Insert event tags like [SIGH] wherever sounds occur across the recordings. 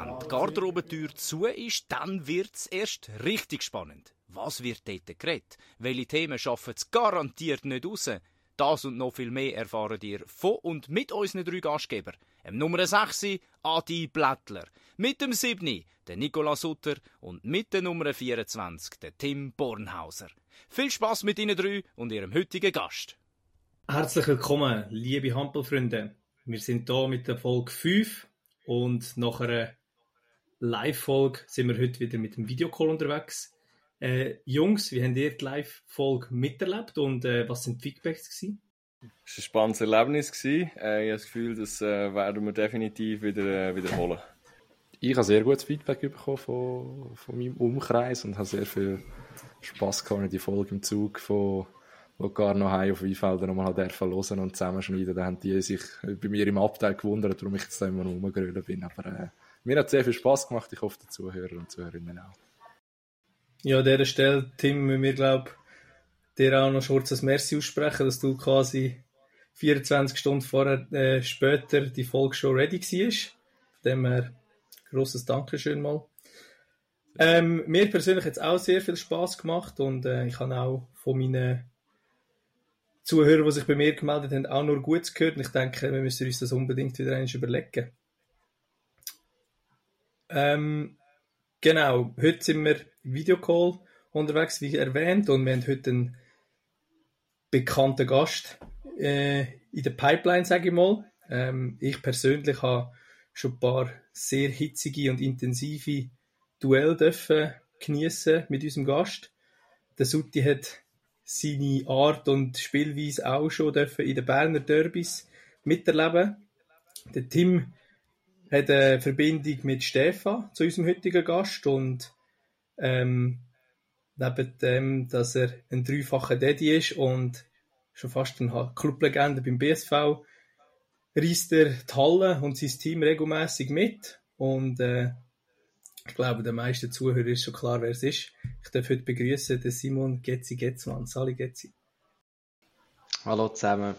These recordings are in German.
Wenn die Garderobentür zu ist, dann wird es erst richtig spannend. Was wird dort geredet? Welche Themen schaffen es garantiert nicht raus? Das und noch viel mehr erfahren ihr von und mit unseren drei Gastgebern. Im Nummer 6 Adi Blättler, mit dem 7 der Nicola Sutter und mit der Nummer 24 der Tim Bornhauser. Viel Spaß mit Ihnen drei und Ihrem heutigen Gast. Herzlich willkommen, liebe Hampelfreunde. Wir sind hier mit der Folge 5 und nach einer Live-Folge sind wir heute wieder mit dem Videocall unterwegs. Äh, Jungs, wie habt ihr die Live-Folge miterlebt und äh, was sind die Feedbacks gewesen? Es war ein spannendes Erlebnis. Äh, ich habe das Gefühl, das äh, werden wir definitiv wieder äh, wiederholen. Ich habe sehr gutes Feedback bekommen von, von meinem Umkreis und habe sehr viel Spass gehabt in die Folge im Zug von noch heim auf Weinfelder nochmal hören und zusammenschneiden. Da haben die sich bei mir im Abteil gewundert, warum ich jetzt da immer noch rumgerüllt bin. Aber äh, mir hat sehr viel Spass gemacht. Ich hoffe, den Zuhörer und Zuhörerinnen auch. Ja, an dieser Stelle, Tim, müssen wir, glaube dir auch noch kurz ein Merci aussprechen, dass du quasi 24 Stunden vorher, äh, später die Folge schon ready warst. Dem her, grosses Dankeschön mal. Ähm, mir persönlich hat es auch sehr viel Spaß gemacht und äh, ich habe auch von meinen Zuhörern, die sich bei mir gemeldet haben, auch nur Gutes gehört. Und ich denke, wir müssen uns das unbedingt wieder einmal überlegen. Ähm, genau, heute sind wir Videocall unterwegs, wie erwähnt, und wir haben heute einen bekannten Gast äh, in der Pipeline, sage ich mal. Ähm, ich persönlich habe schon ein paar sehr hitzige und intensive Duell dürfen mit unserem Gast. Der Sutti hat seine Art und Spielweise auch schon dürfen in den Berner Derbys miterleben. Der Tim hat eine Verbindung mit Stefan zu unserem heutigen Gast und ähm, neben dem, dass er ein dreifacher Daddy ist und schon fast eine Clublegende beim BSV, reist er die Halle und sein Team regelmäßig mit und äh, ich glaube, den meisten Zuhörern ist schon klar, wer es ist. Ich darf heute begrüßen den Simon Getzi Getzmann. Sali Getzi. Hallo zusammen.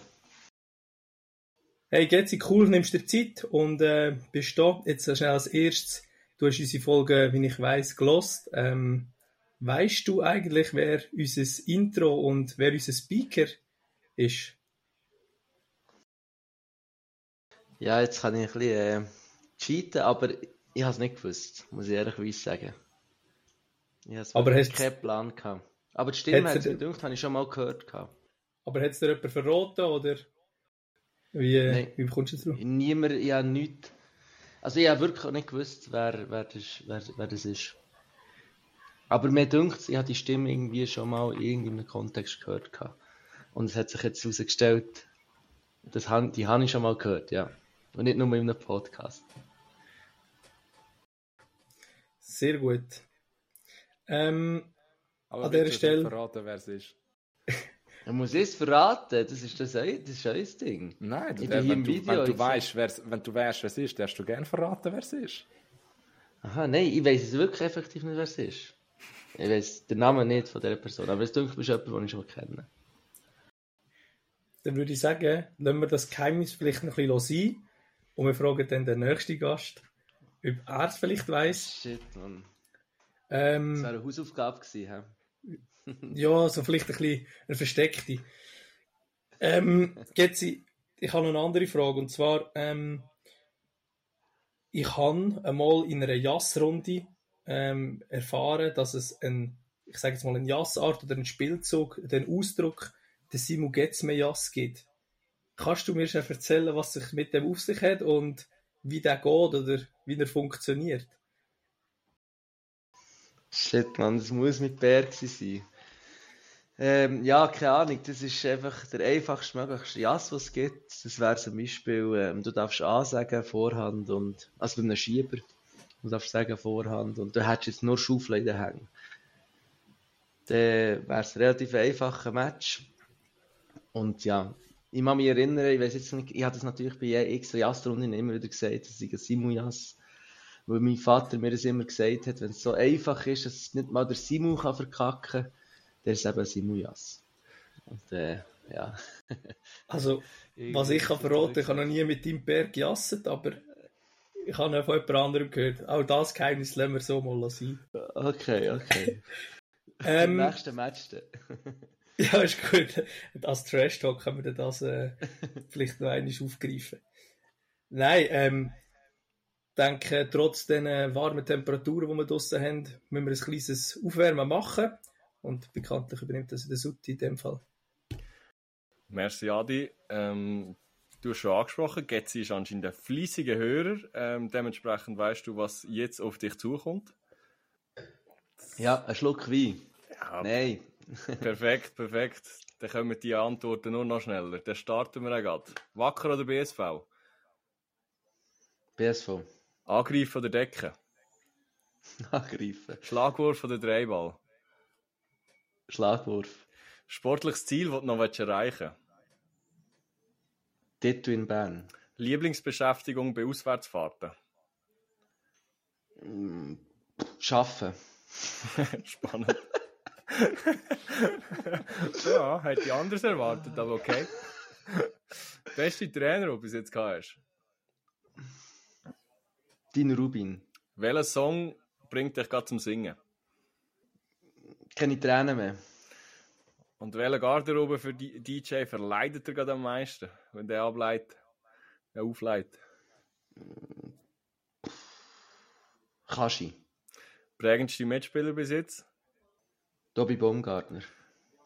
Hey Getzi, cool, nimmst dir Zeit und äh, bist da. Jetzt schnell als erstes, du hast unsere Folge, wie ich weiß, gelost. Ähm, weißt du eigentlich, wer unser Intro und wer unser Speaker ist? Ja, jetzt kann ich ein bisschen äh, cheaten, aber ich habe es nicht gewusst, muss ich ehrlich sagen. Ich habe hast keinen Plan gehabt. Aber die Stimme hat es mir gedacht, habe ich schon mal gehört. Gehabt. Aber hat es dir jemand verraten oder wie, äh, Nein. wie kommst du drauf? Niemand, ich habe nichts. Also ich habe wirklich nicht gewusst, wer, wer, das, wer, wer das ist. Aber mir dünkt, ich habe die Stimme irgendwie schon mal in irgendeinem Kontext gehört. Gehabt. Und es hat sich jetzt herausgestellt, das, die habe ich schon mal gehört, ja. Und nicht nur in einem Podcast. Sehr gut. Ähm, Aber an dieser Stelle. verraten, wer es ist. Er muss es verraten, das ist das, das ist euer Ding. Nein, du, wenn, im du, Video wenn, du weißt, wer's, wenn du weißt, wer es ist, darfst du gerne verraten, wer es ist. Aha, nein, ich weiß es wirklich effektiv nicht, wer es ist. Ich weiß den Namen nicht von dieser Person, aber es denkt mir jemand, den ich schon kenne. Dann würde ich sagen, lassen wir das Geheimnis vielleicht noch ein bisschen sein und wir fragen dann den nächsten Gast, ob er es vielleicht weiss. Shit, Mann. Das Ähm, wäre eine Hausaufgabe gewesen, hä? Ja, so vielleicht ein bisschen eine versteckte. Ähm, Getzi, ich habe noch eine andere Frage und zwar, ähm, ich habe einmal in einer Jassrunde ähm, erfahren, dass es ein, ich sage jetzt mal, eine Jassart oder ein Spielzug, den Ausdruck des Simu Getzme Jass gibt. Kannst du mir schon erzählen, was sich mit dem auf sich hat und wie der geht oder wie er funktioniert? Shit, Mann, das muss mit Bär sein. Ähm, ja, keine Ahnung, das ist einfach der einfachste möglichste Jass, was es gibt. Das wäre zum Beispiel, ähm, du darfst A sagen, Vorhand und, also bei einem Schieber, du darfst sagen Vorhand und du hättest jetzt nur Schaufeln in den Hängen. Dann wäre es ein relativ einfacher Match. Und ja, ich kann mich erinnern, ich weiß jetzt nicht, ich habe das natürlich bei jeder extra Jassrunde immer wieder gesagt, das ist ein Simu-Jass. Weil mein Vater mir das immer gesagt hat, wenn es so einfach ist, dass nicht mal der Simu kann verkacken kann, der ist eben Simu-Jass. Und äh, ja. [LAUGHS] Also, was ich kann verraten, ich habe noch nie mit deinem Bär gejasset, aber Ich habe ja von jemand anderem gehört. Auch das Geheimnis lassen wir so mal sein. Okay, okay. [LAUGHS] Ähm, Im nächsten Match [LAUGHS] ja, ist gut. Als Trash Talk können wir das äh, vielleicht noch einmal aufgreifen. Nein, ähm, denke, trotz den äh, warmen Temperaturen, die wir draussen haben, müssen wir ein kleines Aufwärmen machen. Und bekanntlich übernimmt das der Sutti in dem Fall. Merci, Adi. Ähm, du hast schon angesprochen, Getzi ist anscheinend ein fleissiger Hörer. Ähm, dementsprechend weißt du, was jetzt auf dich zukommt. Ja, ein Schluck Wein. Ja, Nein. [LAUGHS] perfekt, perfekt. Dann kommen die Antworten nur noch schneller. Dann starten wir auch gerade. Wacker oder BSV? BSV. Angreifen oder Decken? [LAUGHS] Angreifen. Schlagwurf oder Dreiball? Schlagwurf. Sportliches Ziel, das du noch erreichen willst? Ditto in Bern. Lieblingsbeschäftigung bei Auswärtsfahrten? Schaffen. [LAUGHS] Spannend. [LAUGHS] ja, hätte ich anders erwartet, aber okay. Beste Trainer, den du bis jetzt hast? Dein Rubin. Welcher Song bringt dich gerade zum Singen? Keine Tränen mehr. Und welcher Garderobe für die DJ verleidet er gerade am meisten, wenn der ableitet, ja, aufleitet? Kaschi. Prägendste Mitspieler bis jetzt? Tobi Baumgartner.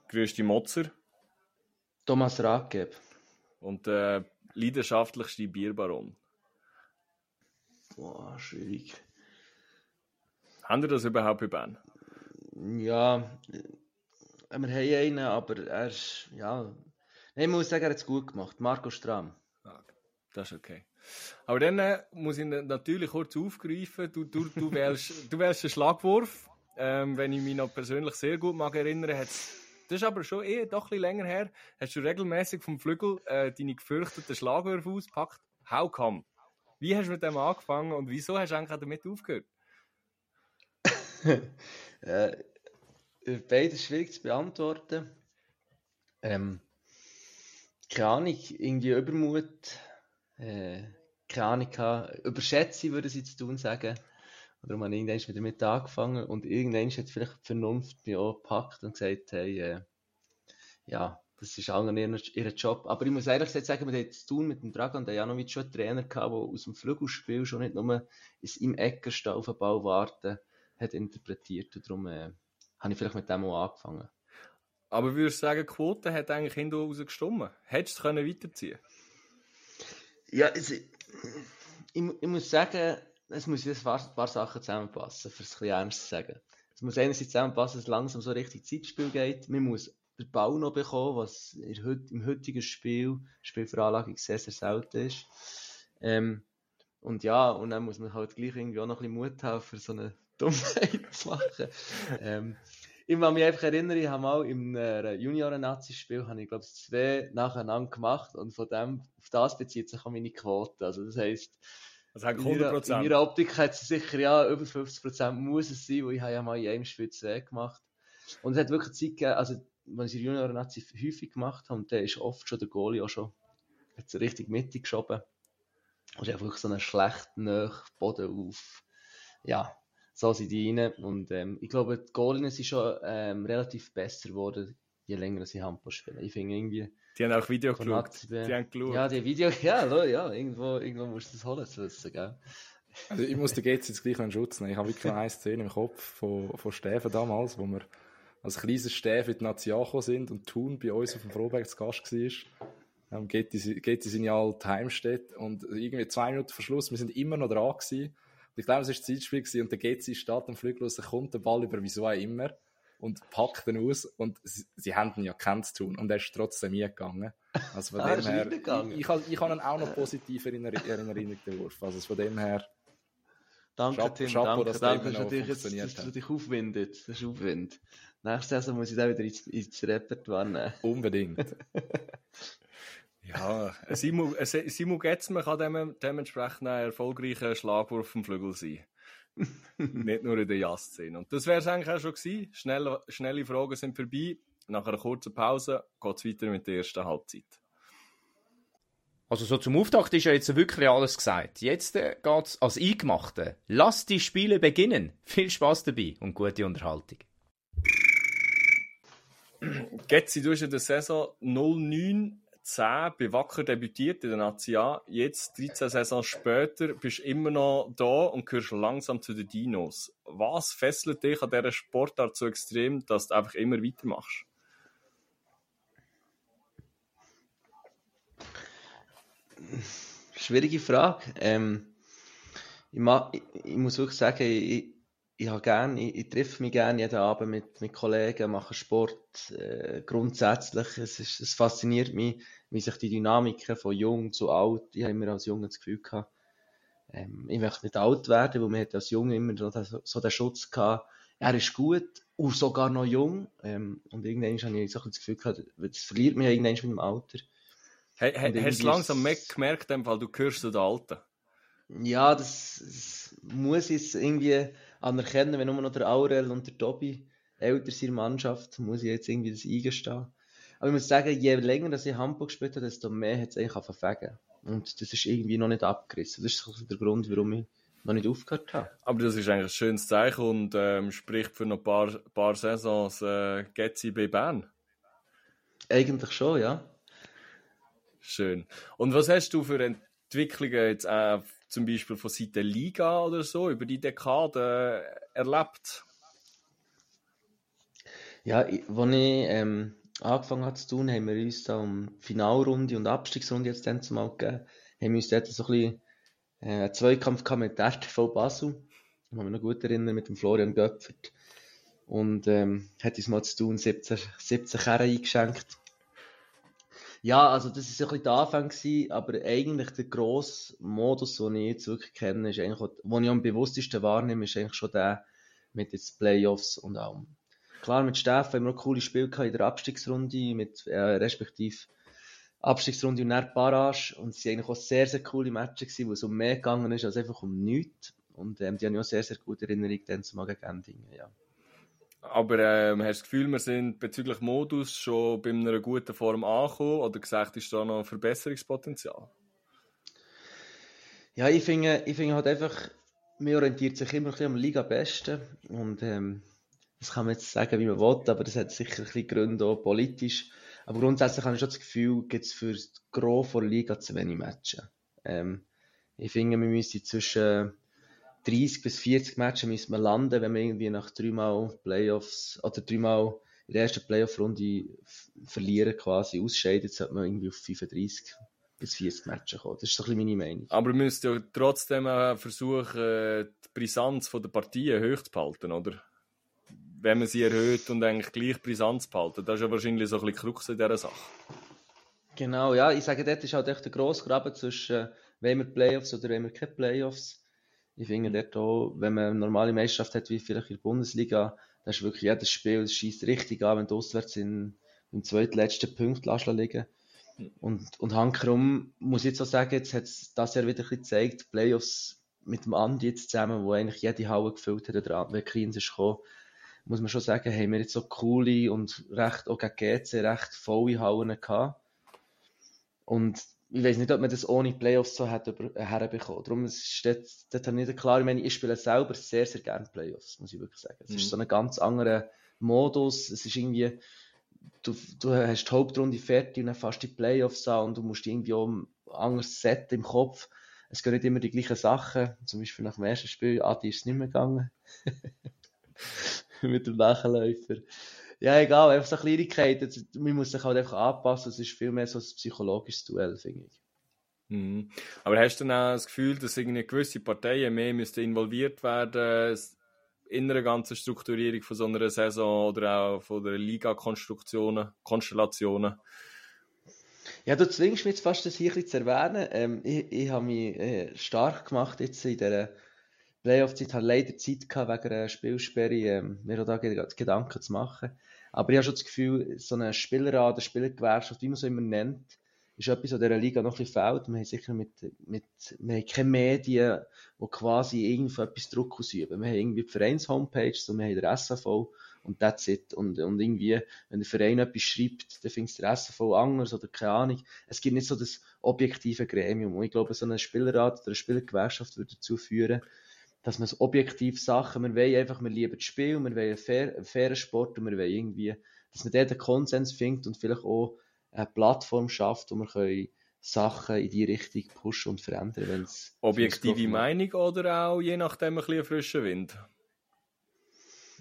Größte Motzer? Thomas Rathgeb. Und der äh, leidenschaftlichste Bierbaron? Boah, schwierig. Haben ihr das überhaupt bei Bern? Ja, äh, wir haben einen, aber er ist, ja... Nein, ich muss sagen, er hat es gut gemacht. Marco Strahm. Ah, das ist okay. Aber dann äh, muss ich natürlich kurz aufgreifen. Du, du, du, [LAUGHS] wählst, du wählst einen Schlagwurf. Ähm, wenn ich mich noch persönlich sehr gut mag erinnern, hat's, das ist aber schon eh doch ein bisschen länger her, hast du regelmäßig vom Flügel äh, deine gefürchteten Schlagwürfe ausgepackt. How come? Wie hast du mit dem angefangen und wieso hast du eigentlich damit aufgehört? [LAUGHS] äh, beides schwierig zu beantworten. Ähm, keine Ahnung, irgendwie Übermut, äh, keine Ahnung, überschätze würde ich jetzt tun sagen. Oder man irgendwann wieder mit angefangen und irgendwann hat vielleicht die Vernunft mich auch gepackt und gesagt, hey, äh, ja, das ist allen ihr, ihr Job. Aber ich muss ehrlich sagen, wir haben zu tun mit dem Dragon, der Janovic schon einen Trainer gehabt, der aus dem Flügelspiel schon nicht nur im Eckerstall auf den Ball warten hat interpretiert und darum äh, habe ich vielleicht mit dem auch angefangen. Aber würdest du sagen, die Quote hat eigentlich hinten rausgestimmt? Hättest du es weiterziehen Ja, also, ich, ich, muss sagen, es muss ein paar, paar Sachen zusammenpassen, für es ein bisschen ernst zu sagen. Es muss einerseits zusammenpassen, dass es langsam so richtig Zeitspiel geht. Man muss den Ball noch bekommen, was im heutigen Spiel, Spielveranlagung sehr, sehr selten ist. Ähm, und ja, und dann muss man halt gleich irgendwie auch noch ein bisschen Mut haben, für so eine [LAUGHS] Dummheit zu machen. ähm, ich kann mich einfach erinnern, ich habe mal im äh, Junioren-Nazi-Spiel, habe ich glaube zwei nacheinander gemacht und von dem, auf das bezieht sich auch meine Quote. Also das heisst, 100%. In ihrer, in ihrer Optik hat sie sicher, ja, über 50% muss es sein, weil ich habe ja mal in einem Spiel zwei gemacht. Und es hat wirklich Zeit gegeben, also, wenn ich Junioren-Nazi häufig gemacht habe, und der ist oft schon der Goalie auch schon, hat sie richtig Mitte geschoben. Und ist einfach so einen schlechten Boden auf, ja, so sind die rein. Und ähm, ich glaube, die Goalien sind schon ähm, relativ besser geworden, je länger sie Handball spielen. Ich finde irgendwie... Die haben auch Video geschaut. Die haben geschaut. Ja, die Video, [LAUGHS] ja, ja, irgendwo, irgendwo musst du das holen, zu wissen, gell? Also ich muss den Gates jetzt gleich in Schutz nehmen. Ich habe wirklich eine Szene im Kopf von, von Steffen damals, wo wir als kleines Steffen in die Nazi angekommen sind und Thun bei uns auf dem Frohberg zu Gast war. Ähm, geht in, geht in seine alte Heimstätte und irgendwie zwei Minuten vor Schluss, wir sind immer noch dran gewesen. Ich glaube, es war das Zeitspiel gewesen, und der Getzi steht am Flügel kommt der Ball über wieso auch immer und packt ihn aus und sie, sie haben ihn ja kennt tun und er ist trotzdem gegangen. Also von Ah, [LAUGHS] dem her, ich, ich, habe- ich habe ihn auch noch positiv in Erinnerung, Wurf. Also von dem her, Danke, Chapeau- Tim, Chapeau, danke, dass der danke. Das ist natürlich jetzt, das ist hat. natürlich aufwindet. Das ist Aufwind. Nächste Saison muss ich den wieder ins, ins Repertoire nehmen. unbedingt. [LAUGHS] Ja, ein Simu, ein Simu Getzmann kann dem, dementsprechend ein erfolgreicher Schlagwurf vom Flügel sein. [LAUGHS] Nicht nur in der Jass-Szene. Und das wäre es eigentlich auch schon gewesen. Schnelle, schnelle Fragen sind vorbei. Nach einer kurzen Pause geht es weiter mit der ersten Halbzeit. Also so zum Auftakt ist ja jetzt wirklich alles gesagt. Jetzt äh, geht's als Eingemachte. Lass die Spiele beginnen. [LAUGHS] Viel Spaß dabei und gute Unterhaltung. Getzi, du hast in der Saison 09 10 bei Wacker debütiert in der Nazi A. Jetzt, 13 Saisons später, bist du immer noch da und gehörst langsam zu den Dinos. Was fesselt dich an dieser Sportart so extrem, dass du einfach immer weitermachst? Schwierige Frage. Ähm, ich, ich, ich, muss wirklich sagen, ich, ich, habe gern, ich, ich treffe mich gerne jeden Abend mit, mit Kollegen, mache Sport äh, grundsätzlich. Es, ist, es fasziniert mich, wie sich die Dynamiken von jung zu alt, ich habe immer als Junge das Gefühl gehabt, ähm, ich möchte nicht alt werden, weil man hat als Junge immer so, so den Schutz gehabt, er ist gut und sogar noch jung. Ähm, und irgendwann habe ich so das Gefühl gehabt, das verliert mich irgendwann mit dem Alter. Hey, hey, hast du langsam gemerkt, weil du gehörst zu den Alten? Ja, das, das muss ich irgendwie anerkennen, wenn nur noch der Aurel und der Tobi älter sind in der Mannschaft, muss ich jetzt irgendwie das eingestehen. Aber ich muss sagen, je länger dass ich Hamburg gespielt habe, desto mehr hat es eigentlich verfegen. Und das ist irgendwie noch nicht abgerissen. Das ist der Grund, warum ich noch nicht aufgehört habe. Aber das ist eigentlich ein schönes Zeichen und ähm, spricht für noch ein paar, paar Saisons äh, Getzi bei Bern. Eigentlich schon, ja. Schön. Und was hast du für Entwicklungen jetzt äh, zum Beispiel von Seite Liga oder so über die Dekade äh, erlebt? Ja, als ich ähm, angefangen habe zu tun, haben wir uns da um Finalrunde und Abstiegsrunde jetzt dann zumal gegeben. Haben wir uns dort so ein bisschen äh, einen Zweikampf mit der RTV Basel. Ich kann mich noch gut erinnern, mit dem Florian Göpfert. Und ähm, hat uns mal zu tun 17, 17 Kerren eingeschenkt. Ja, also das ist ein bisschen der Anfang gewesen, aber eigentlich der grosse Modus, den ich jetzt wirklich kenne, ist eigentlich, den ich am bewusstesten wahrnehme, ist eigentlich schon der mit jetzt Playoffs und allem. Klar, mit Steffen haben wir auch coole Spiele in der Abstiegsrunde, mit, äh, respektive Abstiegsrunde und dann Barrage. Und es waren eigentlich auch sehr, sehr coole Matches gewesen, wo es um mehr gegangen ist als einfach um nichts. Und ähm, die haben ja auch sehr, sehr gute Erinnerungen dann zum Endingen, ja. Aber ähm, hast du das Gefühl, wir sind bezüglich Modus schon bei einer guten Form angekommen oder gesagt, ist da noch Verbesserungspotenzial? Ja, ich finde, ich finde halt einfach, man orientiert sich immer ein bisschen am Liga-Besten und ähm, das kann man jetzt sagen, wie man will, aber das hat sicher ein bisschen Gründe, auch politisch. Aber grundsätzlich habe ich schon das Gefühl, gibt es für das Gros der Liga zu wenig Matches. Ähm, ich finde, wir müssen zwischen 30 bis 40 Matches müssen wir landen, wenn wir irgendwie nach dreimal Playoffs oder dreimal in der ersten Playoff-Runde verlieren, quasi ausscheiden, sollte man irgendwie auf 35 bis 40 Matches kommen. Das ist so ein bisschen meine Meinung. Aber wir müsst ja trotzdem versuchen, die Brisanz der Partien hoch zu behalten, oder? Wenn man sie erhöht und eigentlich gleich Brisanz behalten. Das ist ja wahrscheinlich so ein bisschen Krux in dieser Sache. Genau, ja. Ich sage, dort ist halt echt der grosse Graben zwischen, äh, wenn wir Playoffs oder wenn wir keine Playoffs. Ich finde dort auch, wenn man eine normale Meisterschaft hat, wie vielleicht in der Bundesliga, da ist wirklich jedes Spiel, das schießt richtig an, wenn du auswärts in, im zweitletzten Punkt liegen. Und, und hankerum muss ich jetzt auch sagen, jetzt hat es das Jahr wieder ein bisschen gezeigt, Playoffs mit dem Andi jetzt zusammen, wo eigentlich jede Halle gefüllt hat, oder wenn Kriens ist gekommen, muss man schon sagen, haben wir jetzt so coole und recht, auch gegen GC recht volle Hallen gehabt. Und ich weiß nicht, ob man das ohne Playoffs so hat herbekommen. Darum ist das, das nicht klar. Ich meine, ich spiele selber sehr, sehr gerne Playoffs, muss ich wirklich sagen. Es mhm. ist so ein ganz anderer Modus. Es ist irgendwie, du, du hast die Hauptrunde fertig und dann fast die Playoffs an und du musst irgendwie auch ein anderes Set im Kopf. Es gehen nicht immer die gleichen Sachen. Zum Beispiel nach dem ersten Spiel, Adi ist es nicht mehr gegangen. [LAUGHS] Mit dem Nachläufer. Ja, egal, einfach so Kleinigkeiten. Man muss sich halt einfach anpassen. Es ist viel mehr so ein psychologisches Duell, finde ich. Mhm. Aber hast du dann auch das Gefühl, dass irgendwie gewisse Parteien mehr müssten involviert werden in einer ganzen Strukturierung von so einer Saison oder auch von der Liga-Konstruktionen, Konstellationen? Ja, du zwingst mich jetzt fast, das hier zu erwähnen. Ähm, ich, ich habe mich äh, stark gemacht jetzt in dieser Playoff-Zeit, habe leider Zeit gehabt, wegen einer Spielsperre, ähm, mir da Gedanken zu machen. Aber ich habe schon das Gefühl, so eine Spielerrat, eine Spielergewerkschaft, wie man so immer nennt, ist etwas, was dieser Liga noch ein bisschen fehlt. Wir haben sicher mit, mit wir haben keine Medien, die quasi irgendwo etwas Druck ausüben. Wir haben irgendwie die Vereins-Homepage, so wir haben den SAV und that's it. Und, und irgendwie, wenn der Verein etwas schreibt, dann findet der SAV anders oder keine Ahnung. Es gibt nicht so das objektive Gremium. Und ich glaube, so ein Spielerrat oder eine Spielergewerkschaft würde dazu führen, dass man so objektiv Sachen, wir wollen einfach, wir lieben das Spiel, wir wollen einen, fair, einen fairen Sport und wir wollen irgendwie, dass man dort einen Konsens findet und vielleicht auch eine Plattform schafft, wo wir können Sachen in die Richtung pushen und verändern. Wenn's, Objektive Meinung oder auch je nachdem ein bisschen frischer Wind?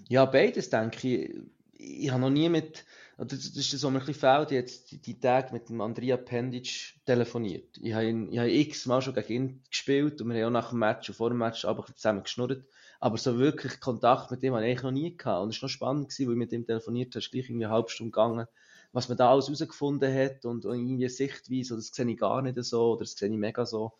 Ja, beides denke ich. Ich habe noch nie mit, das ist das, was mir ein bisschen fehlt, jetzt die, die Tage mit dem Andrea Pendic telefoniert. Ich habe, ihn, ich habe x-mal schon gegen ihn gespielt und wir haben auch nach dem Match und vor dem Match aber zusammen geschnurrt. Aber so wirklich Kontakt mit ihm habe ich noch nie gehabt. Und es war noch spannend, gewesen, weil ich mit ihm telefoniert habe, ist gleich irgendwie eine halbe Stunde gegangen, was man da alles herausgefunden hat und, und irgendwie Sichtweise, das sehe ich gar nicht so oder das sehe ich mega so.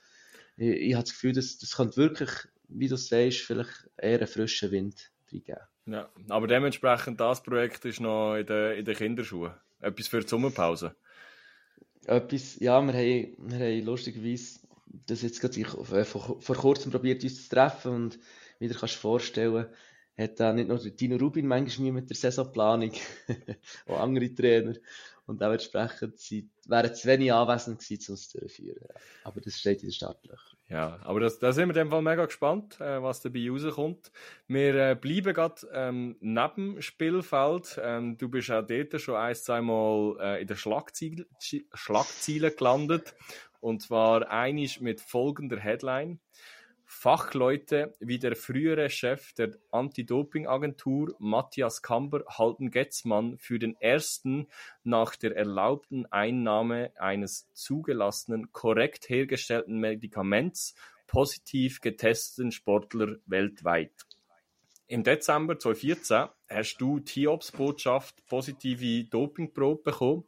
Ich, ich habe das Gefühl, das, das könnte wirklich, wie du sagst, vielleicht eher einen frischen Wind reingeben. Ja, aber dementsprechend, das Projekt ist noch in den, in den Kinderschuhen. Etwas für die Sommerpause. Etwas, ja, wir haben, wir haben lustigerweise das jetzt gerade vor, vor kurzem probiert, uns zu treffen und wie du kannst vorstellen, hat da nicht nur Dino Rubin manchmal mit der Saisonplanung, [LAUGHS] auch andere Trainer. Und dementsprechend wären zu wenig anwesend gewesen, um es zu durchführen. Aber das steht in den Startlöchern. Ja, aber das, da sind wir in dem Fall mega gespannt, äh, was dabei rauskommt. Wir äh, bleiben gerade ähm, neben dem Spielfeld. Ähm, du bist auch dort schon ein, zweimal äh, in den Schlagzeilen, gelandet. Und zwar einig mit folgender Headline. Fachleute wie der frühere Chef der Anti-Doping-Agentur Matthias Kamber halten Getzmann für den ersten nach der erlaubten Einnahme eines zugelassenen, korrekt hergestellten Medikaments positiv getesteten Sportler weltweit. Im Dezember 2014 hast du TIOPS-Botschaft positive Dopingprobe bekommen.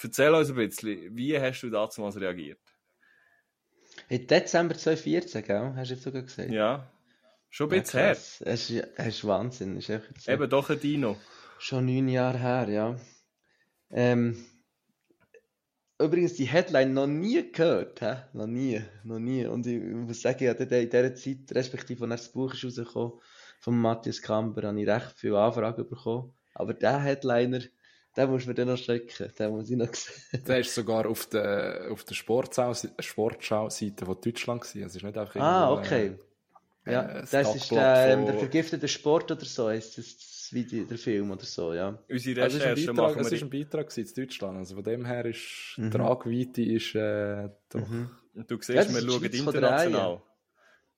Erzähl uns ein bisschen, wie hast du damals reagiert? Im Dezember 2014, gell? Hast du jetzt sogar gesagt? Ja. Schon ein bisschen ja, her. Es ist, es ist Wahnsinn. Ist so. Eben doch ein Dino. Schon neun Jahre her, ja. Ähm, übrigens, die Headline noch nie gehört. Hä? Noch nie. Noch nie. Und ich muss sagen, ich hatte in dieser Zeit, respektive als das Buch ist rausgekommen, von Matthias Kamper, habe ich recht viele Anfragen bekommen. Aber der Headliner den musst du mir dann noch schicken, den muss ich noch sehen. Der ist sogar auf der, auf der Sportschau-Seite von Deutschland gewesen. Es ist nicht einfach Ah, okay. Äh, ja, äh, das ist der, ähm, der vergiftete Sport oder so, ist das, das Video, der Film oder so, ja. Unsere also Recherche also machen wir... Es ist ein Beitrag in Deutschland, also von dem her ist mhm. die Tragweite ist äh, doch... Mhm. Und du siehst, ja, wir schauen international.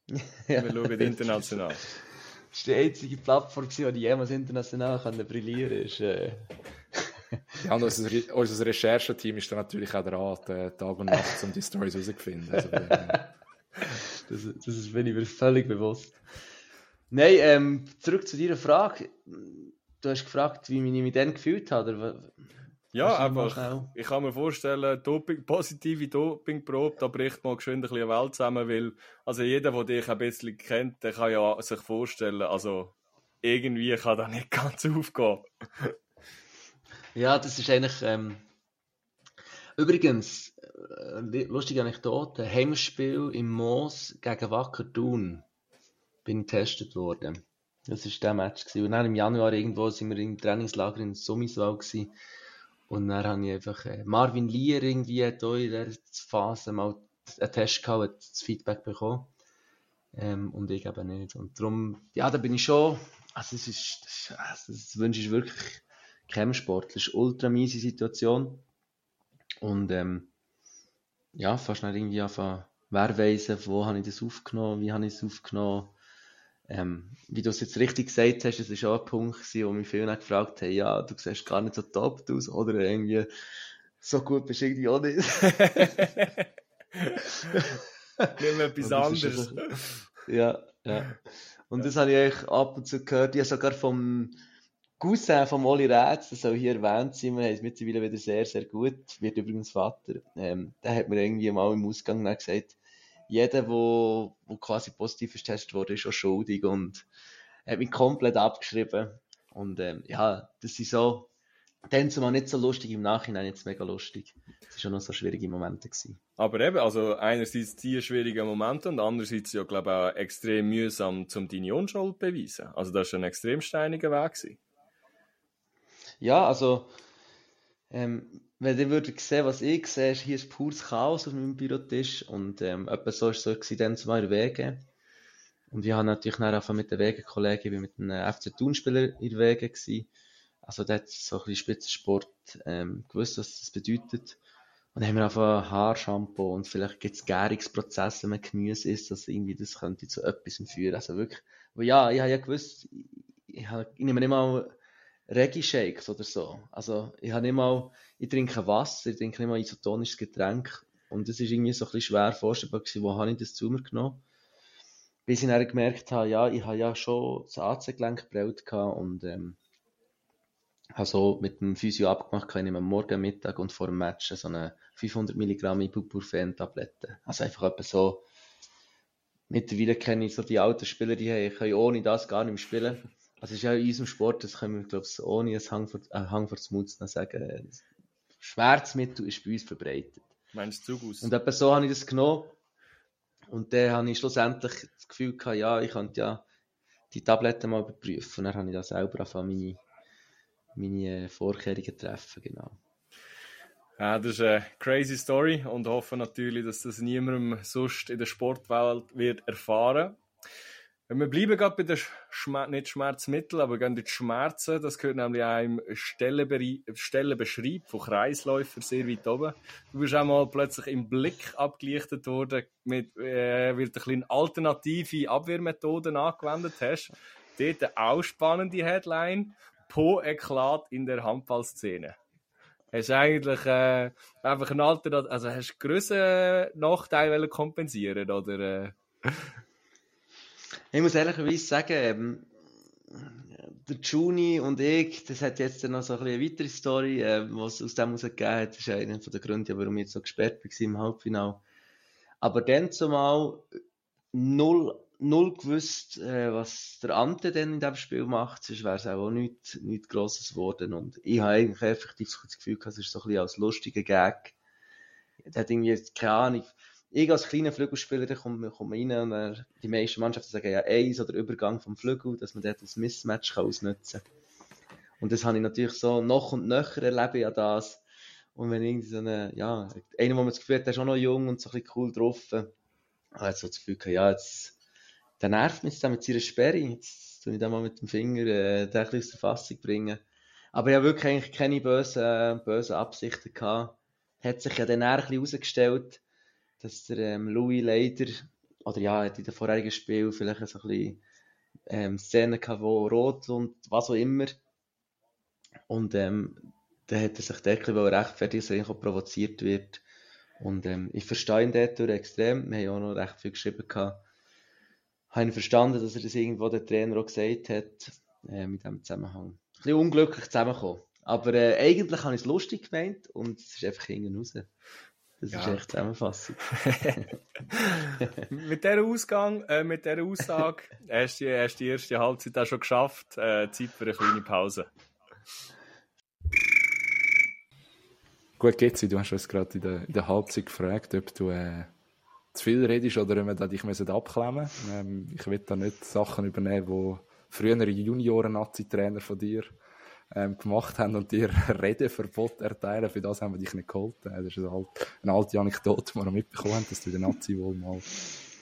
[LAUGHS] ja. Wir schauen international. Das ist die einzige Plattform, die jemals international kann brillieren kann. Äh, [LAUGHS] ja, und unser, unser Rechercheteam ist dann natürlich auch dran, Tag und Nacht, um die Stories herauszufinden. Also, [LAUGHS] das, das ist, bin ich mir völlig bewusst. Nein, ähm, zurück zu deiner Frage. Du hast gefragt, wie ich mich dann gefühlt habe. Ja, einfach. Ich kann mir vorstellen, Doping, positive Dopingprobe, da bricht mal geschwind ein bisschen Welt zusammen, weil also jeder, der dich ein bisschen kennt, der kann ja sich vorstellen, also irgendwie kann das nicht [LAUGHS] ganz aufgehen. Ja, das ist eigentlich. Ähm, übrigens, äh, lustige Anekdote: Heimspiel im Moos gegen Wacker Thun bin getestet worden. Das war der Match. Gewesen. Und dann im Januar irgendwo sind wir im Trainingslager in Summiswal. Gewesen. Und dann habe ich einfach äh, Marvin Lier irgendwie hat in dieser Phase mal einen Test gehabt, das Feedback bekommen. Ähm, und ich eben nicht. Und darum, ja, da bin ich schon. Also, das, ist, das, also, das wünsche ich wirklich Campsport. Das ist eine ultra miese Situation. Und ähm, ja, fast nicht irgendwie anfangen, wer weiss, wo habe ich das aufgenommen, wie habe ich es aufgenommen. Ähm, wie du es jetzt richtig gesagt hast, es war auch ein Punkt, wo mich viele gefragt haben, ja, du siehst gar nicht so top aus, oder irgendwie so gut bist du irgendwie auch nicht. [LAUGHS] Nimm etwas [LAUGHS] anderes. ja, ja. Und ja. das habe ich eigentlich ab und zu gehört. Ich habe sogar vom Cousin von Oli Rätz, das soll hier erwähnt sein, wir haben es mittlerweile wieder sehr, sehr gut, wird übrigens Vater, ähm, der hat mir irgendwie mal im Ausgang gesagt, jeder, der wo, wo quasi positiv getestet wurde, ist schon schuldig und hat mich komplett abgeschrieben. Und ähm, ja, das sind so, dann zumal nicht so lustig, im Nachhinein jetzt mega lustig. Es waren schon noch so schwierige Momente. Gewesen. Aber eben, also einerseits die schwierigen Momente und andererseits ja, glaube ich, auch extrem mühsam, zum deine Unschuld zu beweisen. Also das war ein extrem steiniger Weg. Gewesen. Ja, also, ähm, wenn ihr würdet sehen, was ich sehe, ist hier ist pures Chaos auf meinem Bürotisch und ähm, etwa so ist so dann zu meinen Wegen. Und ich habe natürlich nachher mit den Wegenkollegen, mit einem FC Thun-Spieler in Wegen gewesen. Also der hat so ein bisschen Spitzensport ähm, gewusst, was das bedeutet. Und dann haben wir einfach Haarshampoo und vielleicht gibt es Gärungsprozesse, wenn man Gemüse isst, dass irgendwie das könnte zu etwas führen. Also wirklich, aber ja, ich habe ja gewusst, ich, ich, ich nehme nicht mal Reggae-Shakes oder so. Also ich habe mal, ich trinke Wasser, ich trinke nicht mal isotonisches Getränk. Und das ist irgendwie so ein bisschen schwer vorstellbar gewesen, wo habe ich das zu mir genommen. Bis ich dann gemerkt habe, ja, ich habe ja schon das AC-Gelenk gebrellt und ähm, habe so mit dem Physio abgemacht, ich nehme morgen, Mittag und vor dem Match so eine 500 Milligramm Ibuprofen-Tablette. Also einfach etwas so, mittlerweile kenne ich so die alten Spieler, die können ohne das gar nicht mehr spielen. Also ist ja in unserem Sport, das können wir, glaube ich, ohne einen Hang vor, äh, Hang vor Mund sagen, Schmerzmittel ist bei uns verbreitet. Meinst du Zugus? Und etwa so habe ich das genommen. Und dann habe ich schlussendlich das Gefühl gehabt, ja, ich könnte ja die Tabletten mal überprüfen. Und dann habe ich da selber angefangen, meine, meine Vorkehrungen treffen, genau. Ja, das ist eine crazy Story und hoffe natürlich, dass das niemandem sonst in der Sportwelt wird erfahren wir bleiben gerade bei den Schmer nicht Schmerzmitteln, aber gehen die Schmerzen. Das gehört nämlich auch im Stellenbeschreib von Kreisläufer sehr weit oben. Du bist auch mal plötzlich im Blick abgelichtet worden, mit, äh, weil du ein alternative Abwehrmethoden angewendet hast. Dort auch spannende Headline. Po Eklat in der Handballszene. Hast eigentlich äh, einfach ein Alter, also hast du größere Nachteile kompensieren oder? Äh? Ich muss ehrlicherweise sagen, ähm, der Juni und ich, das hat jetzt noch so ein eine weitere Story, äh, was aus dem herausgegeben hat. Das ist einer der Gründe, warum ich jetzt so gesperrt war im Halbfinale. Aber dann zumal null, null gewusst, äh, was der Ante denn in diesem Spiel macht, sonst wäre es auch nichts, nichts Grosses geworden. Und ich habe eigentlich effektiv das Gefühl gehabt, es ist so ein bisschen als lustiger Gag. Der hat irgendwie, keine Ahnung, ich als kleiner Flügelspieler komme komm rein und dann, die meisten Mannschaften sagen ja Eis oder Übergang vom Flügel, dass man dort ein Missmatch kann ausnutzen kann. Und das habe ich natürlich so noch und nöcher erlebe ja das. Und wenn irgendwie so eine, ja, einer, wo man das Gefühl hat, der ist auch noch jung und so ein bisschen cool drauf, hat so das Gefühl ja, jetzt, der nervt mich jetzt mit seiner Sperre, jetzt tue ich den mal mit dem Finger, äh, den ein aus der Fassung bringen. Aber ich habe wirklich eigentlich keine bösen, äh, bösen Absichten gehabt. Hat sich ja dann ein bisschen herausgestellt, dass der ähm, Louis leider, oder ja, hat in den vorherigen Spielen vielleicht so ein bisschen ähm, Szenen gehabt, wo rot und was auch immer. Und ähm, dann hat er sich wirklich rechtfertigen, dass er auch provoziert wird. Und ähm, ich verstehe ihn dort extrem. Wir haben auch noch recht viel geschrieben gehabt. Habe ihn verstanden, dass er das irgendwo der Trainer auch gesagt hat, äh, mit diesem Zusammenhang. Ein bisschen unglücklich zusammengekommen. Aber äh, eigentlich habe ich es lustig gemeint und es ist einfach hinten raus. Das ja. ist echt Zusammenfassung. [LAUGHS] [LAUGHS] mit dieser Ausgang, äh, mit dieser Aussage, hast du, hast die erste Halbzeit auch schon geschafft. Äh, Zeit für eine kleine Pause. Gut, geht's. Du hast uns gerade in der, in der Halbzeit gefragt, ob du äh, zu viel redest oder ob wir dich abklemmen ähm, Ich will da nicht Sachen übernehmen, die frühere Junioren-Nazi-Trainer von dir ähm, gemacht haben und dir [LAUGHS] Redeverbot erteilen. Für das haben wir dich nicht geholt. Äh, das ist halt eine alte Anekdote, die wir mitbekommen haben, dass du der Nazi wohl mal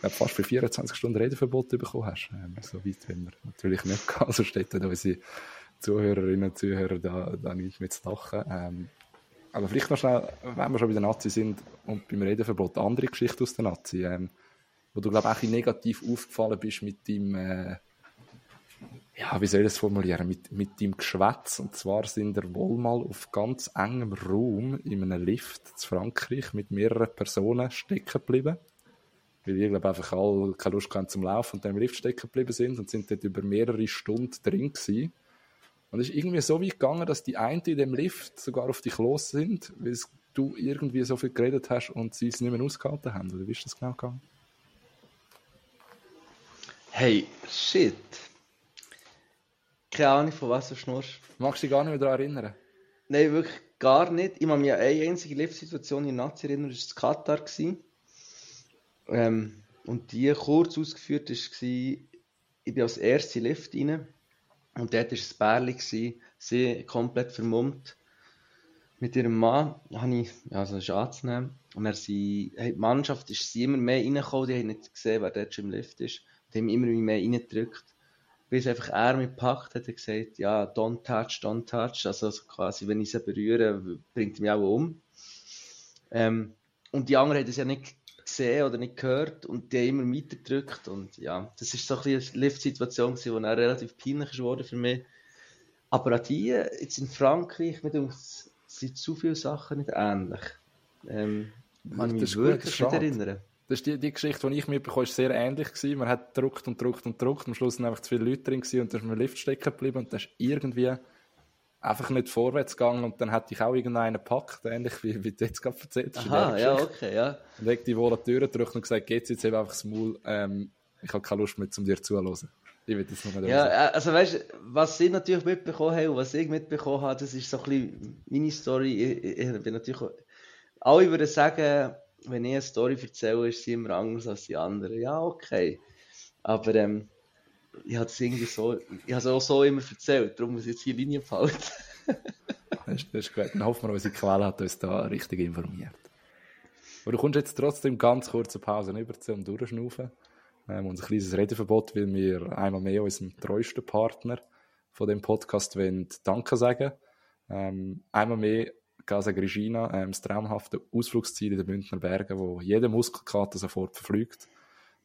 glaub, fast für 24 Stunden Redeverbot bekommen hast. Ähm, so weit wollen wir natürlich nicht gehen. [LAUGHS] Also steht da unsere Zuhörerinnen und Zuhörer da, da nicht mit zu lachen. Ähm, aber vielleicht noch schnell, wenn wir schon bei der Nazi sind und beim Redeverbot, eine andere Geschichte aus der Nazi, ähm, wo du, glaube ich, auch negativ aufgefallen bist mit deinem äh, ja, wie soll ich das formulieren, mit, mit dem Geschwätz. Und zwar sind er wohl mal auf ganz engem Raum in einem Lift zu Frankreich mit mehreren Personen stecken geblieben. Weil ich glaube einfach alle keine Lust hatten zum Laufen und dann im Lift stecken geblieben sind und sind dort über mehrere Stunden drin gewesen. Und es ist irgendwie so weit gegangen, dass die einen in dem Lift sogar auf dich los sind, weil du irgendwie so viel geredet hast und sie es nicht mehr ausgehalten haben. Oder wie ist das genau gegangen? Hey, shit. Keine Ahnung, von was du schnurst. Magst du dich gar nicht mehr daran erinnern? Nein, wirklich gar nicht. Ich habe mich an eine einzige Lift-Situation in Nazi erinnern, das war Katar. Ähm, und die kurz ausgeführt war, ich bin als erste Lift rein und dort war ein Bärli, sie komplett vermummt. Mit ihrem Mann habe ich, also das ist anzunehmen. Und er sie, die Mannschaft ist sie immer mehr reingekommen, die haben nicht gesehen, wer dort schon im Lift ist. Die haben immer mehr reingedrückt. Bis einfach er mich gepackt hat und gesagt, ja, don't touch, don't touch. Also quasi, wenn ich sie berühre, bringt mich auch um. Ähm, und die anderen haben das ja nicht gesehen oder nicht gehört und die haben immer weitergedrückt. Und ja, das ist so ein eine Lift-Situation, die dann relativ peinlich geworden für mich. Aber an die, jetzt in Frankreich, mit uns sind zu viele Sachen nicht ähnlich. Ähm, man kann mich wirklich nicht erinnern. Das ist die, die Geschichte, die ich mitbekomme, ist sehr ähnlich gewesen. Man hat gedruckt und gedruckt und gedruckt. Am Schluss sind einfach zu viele Leute drin gewesen und dann ist man im Lift stecken geblieben und dann ist irgendwie einfach nicht vorwärts gegangen und dann hat ich auch irgendeinen gepackt, ähnlich wie, wie du jetzt gerade erzählt hast. Aha, ja, okay, ja. Und hat die wohl an die Tür gedrückt und gesagt, geht's jetzt eben einfach das Maul, ähm, ich habe keine Lust mehr, um dir zuzuhören. Ich will das noch nicht Ja, äh, also weißt du, was sie natürlich mitbekommen haben und was ich mitbekommen habe, das ist so ein bisschen meine Story. Ich, ich bin natürlich auch, alle würden sagen, wenn ich eine Story erzähle, ist sie immer anders als die anderen. Ja, okay. Aber ähm, ich habe es irgendwie so, ich habe auch so immer erzählt, darum muss ich jetzt hier Linie behalten. [LAUGHS] das, das ist gut. Dann hoffen wir, unsere Quelle hat uns da richtig informiert. Aber du kommst jetzt trotzdem ganz kurze Pause über zum Durchschnaufen. Ähm, unser kleines Redeverbot, weil wir einmal mehr unserem treuesten Partner von dem Podcast wollen Danke sagen. Ähm, einmal mehr Casa Regina, ähm, das traumhafte Ausflugsziel in den Bündner Bergen, wo jeder Muskelkater sofort verflügt.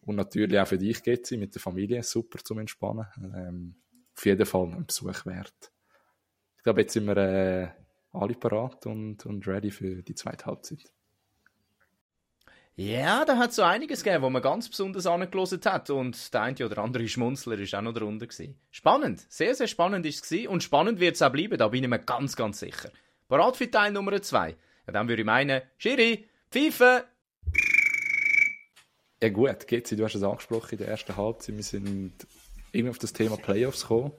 Und natürlich auch für dich geht sie mit der Familie super zum Entspannen. Ähm, auf jeden Fall ein Besuch wert. Ich glaube, jetzt sind wir äh, alle parat und, und ready für die zweite Halbzeit. Ja, da hat so einiges gegeben, wo man ganz besonders angelost hat und der eine oder andere Schmunzler ist auch noch darunter. Spannend, sehr, sehr spannend ist es und spannend wird es auch bleiben, da bin ich mir ganz, ganz sicher. Parat für Teil Nummer 2? Ja, dann würde ich meinen, Schiri, Pfeife! Ja gut, GC, du hast es angesprochen in der ersten Halbzeit, wir sind irgendwie auf das Thema Playoffs gekommen.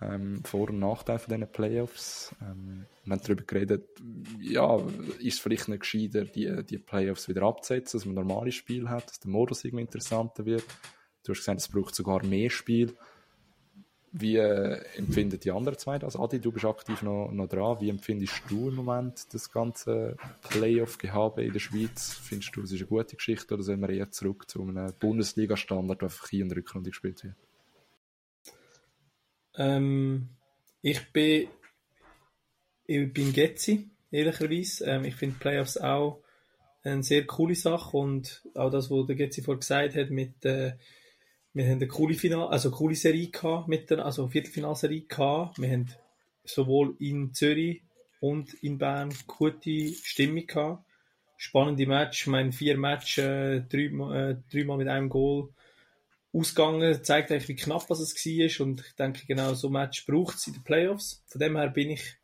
Ähm, Vor- und Nachteil von diesen Playoffs. Ähm, wir haben darüber geredet, ja, ist es vielleicht nicht gescheiter, die, die Playoffs wieder abzusetzen, dass man ein normales Spiel hat, dass der Modus irgendwie interessanter wird. Du hast gesagt, es braucht sogar mehr Spiel. Wie äh, empfinden die anderen zwei das? Adi, du bist aktiv noch, noch dran. Wie empfindest du im Moment das ganze Playoff-Gehabe in der Schweiz? Findest du, es ist eine gute Geschichte oder sollen wir eher zurück zu einem Bundesliga-Standard, wo einfach Hin- und Rückrunde gespielt wird? Ähm, ich bin, ich bin Getzi, ehrlicherweise. Ähm, ich finde Playoffs auch eine sehr coole Sache und auch das, was der Getzi vorhin gesagt hat mit äh, wir haben eine coole, Final also coole Serie gehabt, mit der, also Viertelfinalserie gehabt. Wir haben sowohl in Zürich und in Bern gute Stimmung gehabt. Spannende Match, ich meine, vier Matches, äh, äh, dreimal mit einem Goal ausgegangen. Zeigt eigentlich, wie knapp es war. Und ich denke, genau so ein Match braucht es in den Playoffs. Von dem her bin ich,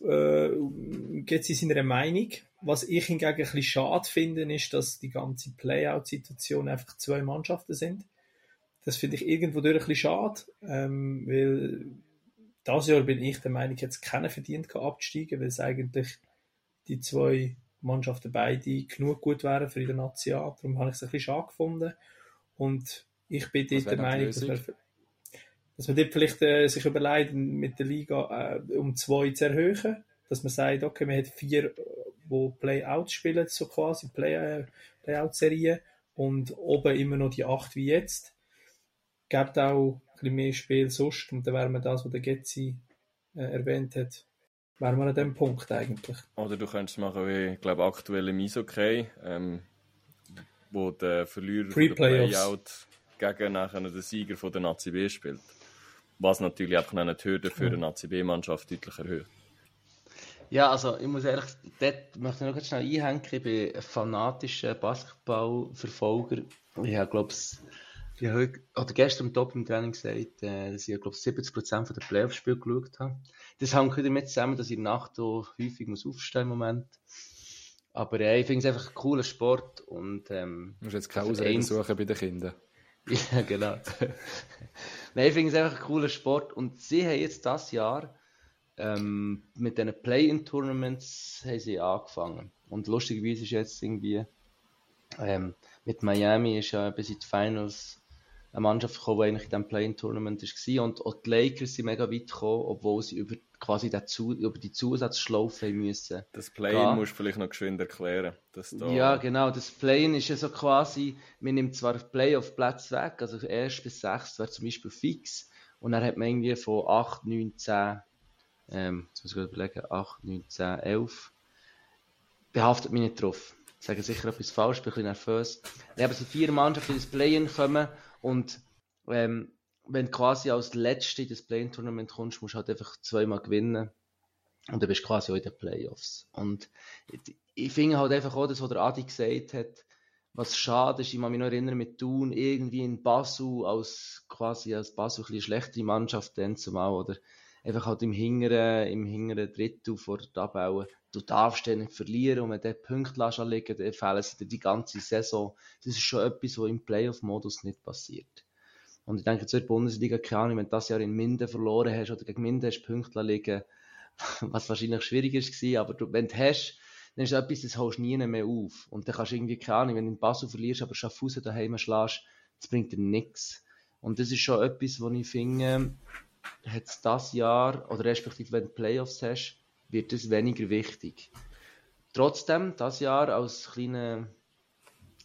äh, geht in seiner Meinung. Was ich hingegen ein bisschen schade finde, ist, dass die ganze Playout-Situation einfach zwei Mannschaften sind. Das finde ich irgendwo durch ein bisschen schade, ähm, weil das Jahr bin ich der Meinung, jetzt keiner verdient abzusteigen, weil es eigentlich die zwei Mannschaften beide genug gut wären für die Nation. Darum habe ich es ein bisschen schade gefunden. Und ich bin dort der Meinung, dass man, dass man dort vielleicht äh, sich überlegt, mit der Liga äh, um zwei zu erhöhen. Dass man sagt, okay, man hat vier wo Playouts spielen, so quasi Play, Playout-Serien und oben immer noch die acht wie jetzt. Gibt auch ein bisschen mehr Spiel sonst und dann wären wir das, was der Getzi äh, erwähnt hat, wären wir an dem Punkt eigentlich. Oder du könntest machen wie, ich glaube, aktuell im Eishockey, ähm, wo der Verlierer von der Playout gegen nachher den Sieger von der Nazi B spielt. Was natürlich einfach eine Hürde für eine Nazi B-Mannschaft deutlich erhöht. Ja, also ich muss ehrlich, dort möchte ich noch schnell einhängen, ich bin ein fanatischer Basketballverfolger. Ich habe, glaube ich, heute, oder gestern im Top im Training gesagt, äh, dass ich, glaube 70% der Playoff-Spiele geschaut habe. Das hängt damit zusammen, dass ich in der Nacht auch häufig muss aufstehen im Moment. Aber äh, ich finde es einfach ein cooler Sport und ähm, Du musst jetzt keine Ausreden suchen bei den Kindern. [LAUGHS] ja, genau. [LAUGHS] Nein, ich finde es einfach ein cooler Sport und sie haben jetzt das Jahr ähm, mit diesen Play-in-Tournaments haben sie angefangen. Und lustigerweise ist jetzt irgendwie ähm, mit Miami ist ja bis in die Finals eine Mannschaft gekommen, die eigentlich in diesem Play-in-Tournament war. Und auch die Lakers sind mega weit gekommen, obwohl sie über, quasi dazu, über die Zusatzschlaufe müssen. Das Play-in musst du vielleicht noch geschwind erklären. Dass da ja, genau. Das Play-in ist ja so quasi, man nimmt zwar Play-off-Platz weg, also erst bis sechs wäre zum Beispiel fix. Und dann hat man irgendwie von 8, 9, 10, ähm, jetzt muss ich überlegen, 8, 9, 10, 11, behaftet mich nicht drauf. Ich sage sicher etwas falsch, bin ein bisschen nervös. Aber es sind vier Mannschaften, ins Play-in kommen und ähm, wenn du quasi als Letzte in das Play-in-Tournament kommst, musst du halt einfach zweimal gewinnen und dann bist du quasi auch in den Playoffs. Und ich finde halt einfach auch, das, was der Adi gesagt hat, was schade ist, ich kann mich noch erinnern, mit Thun irgendwie in Basel als quasi als Basel ein bisschen schlechtere Mannschaft dann zumal, oder einfach halt im hinteren, im hinteren Drittel vor der Tabelle. Du darfst den nicht verlieren und wenn du Punkte lässt liegen, dann fehlen sie dir die ganze Saison. Das ist schon etwas, was im Playoff-Modus nicht passiert. Und ich denke, zur Bundesliga, keine Ahnung, wenn du das Jahr in Minden verloren hast oder gegen Minden hast Punkte liegen, [LAUGHS] was wahrscheinlich schwierig war, aber du, wenn du hast, dann ist etwas, das holst du nie mehr auf. Und dann kannst du irgendwie, keine Ahnung, wenn du in Basel verlierst, aber Schaffhausen daheim schlägst, das bringt dir nichts. Und das ist schon etwas, wo ich finde, hat es das Jahr, oder respektive wenn du Playoffs hast, wird es weniger wichtig. Trotzdem, das Jahr als kleiner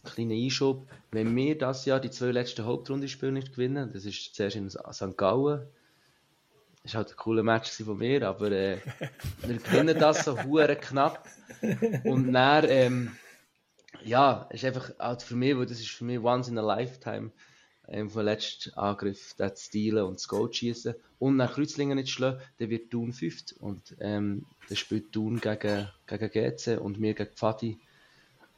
kleiner Einschub, wenn wir das Jahr die zwei letzten Hauptrundenspiele nicht gewinnen, das ist zuerst in St. Gallen, das war halt ein cooler Match von mir, aber äh, [LAUGHS] wir gewinnen das so hure knapp. Und dann, ähm, ja, ist einfach halt für mich, weil das ist für mich once in a lifetime, ähm, vom letzten Angriff zu stehlen und das Goal schießen und nach Kreuzlingen nicht schlagen, dann wird Thun fünft und ähm, dann spielt Thun gegen, gegen GC und wir gegen Pfadi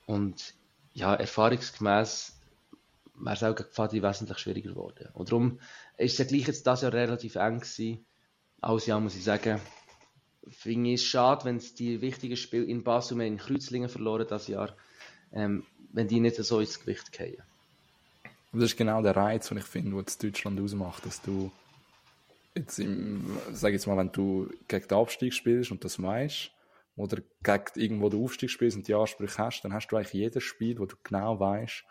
und ja, erfahrungsgemäß wäre es auch gegen Pfadi wesentlich schwieriger geworden. Und darum ist es ja gleich jetzt das Jahr relativ eng gewesen, alles Jahr muss ich sagen, finde ich es schade, wenn es die wichtigen Spiele in Basel und in Kreuzlingen verloren das Jahr, ähm, wenn die nicht so ins Gewicht fallen. Das ist genau der Reiz, den ich finde, was Deutschland ausmacht, dass du jetzt im, sag jetzt mal, wenn du gegen den Abstieg spielst und das weißt, oder gegen irgendwo den Aufstieg spielst und die Ansprüche hast, dann hast du eigentlich jedes Spiel, wo du genau weißt,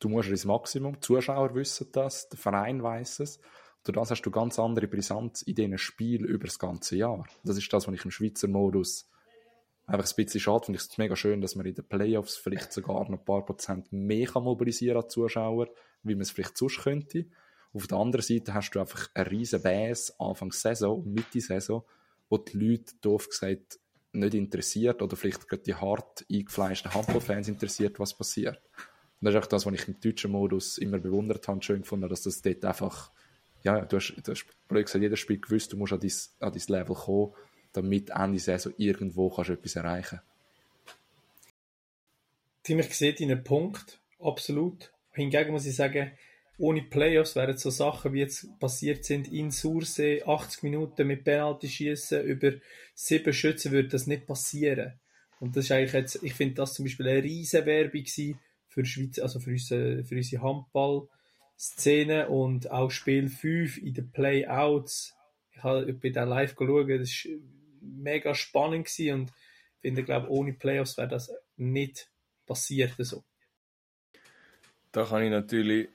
du musst ins Maximum, die Zuschauer wissen das, der Verein weiß es, durch das hast du ganz andere Brisanz in diesen Spielen über das ganze Jahr. Das ist das, was ich im Schweizer Modus einfach ein bisschen schade finde. Ich es mega schön, dass man in den Playoffs vielleicht sogar noch ein paar Prozent mehr kann mobilisieren an Zuschauer, wie man es vielleicht sonst könnte. Auf der anderen Seite hast du einfach eine riesen Bass Anfang Saison Mitte Saison, wo die Leute, doof gesagt, nicht interessiert oder vielleicht gerade die hart eingefleischten Handballfans interessiert, was passiert. Und das ist auch das, was ich im deutschen Modus immer bewundert habe, schön gefunden, dass das dort einfach ja, du hast, du hast blöd gesagt, jedes Spiel gewusst, du musst an dein, an dein Level kommen, damit Ende Saison irgendwo kannst du etwas erreichen Tim, ich sehe deinen Punkt, absolut. Hingegen muss ich sagen, ohne Playoffs wären so Sachen, wie jetzt passiert sind in Sursee, 80 Minuten mit Penalty schießen über sieben Schützen, würde das nicht passieren. Und das ist eigentlich jetzt, ich finde das zum Beispiel eine riesen Werbung für Schweiz, also für unsere, für unsere Handball, Szene und auch Spiel 5 in den Playouts. Ich habe bei der live geschaut, das war mega spannend und ich finde, glaube ohne Playoffs wäre das nicht passiert so. Da kann ich natürlich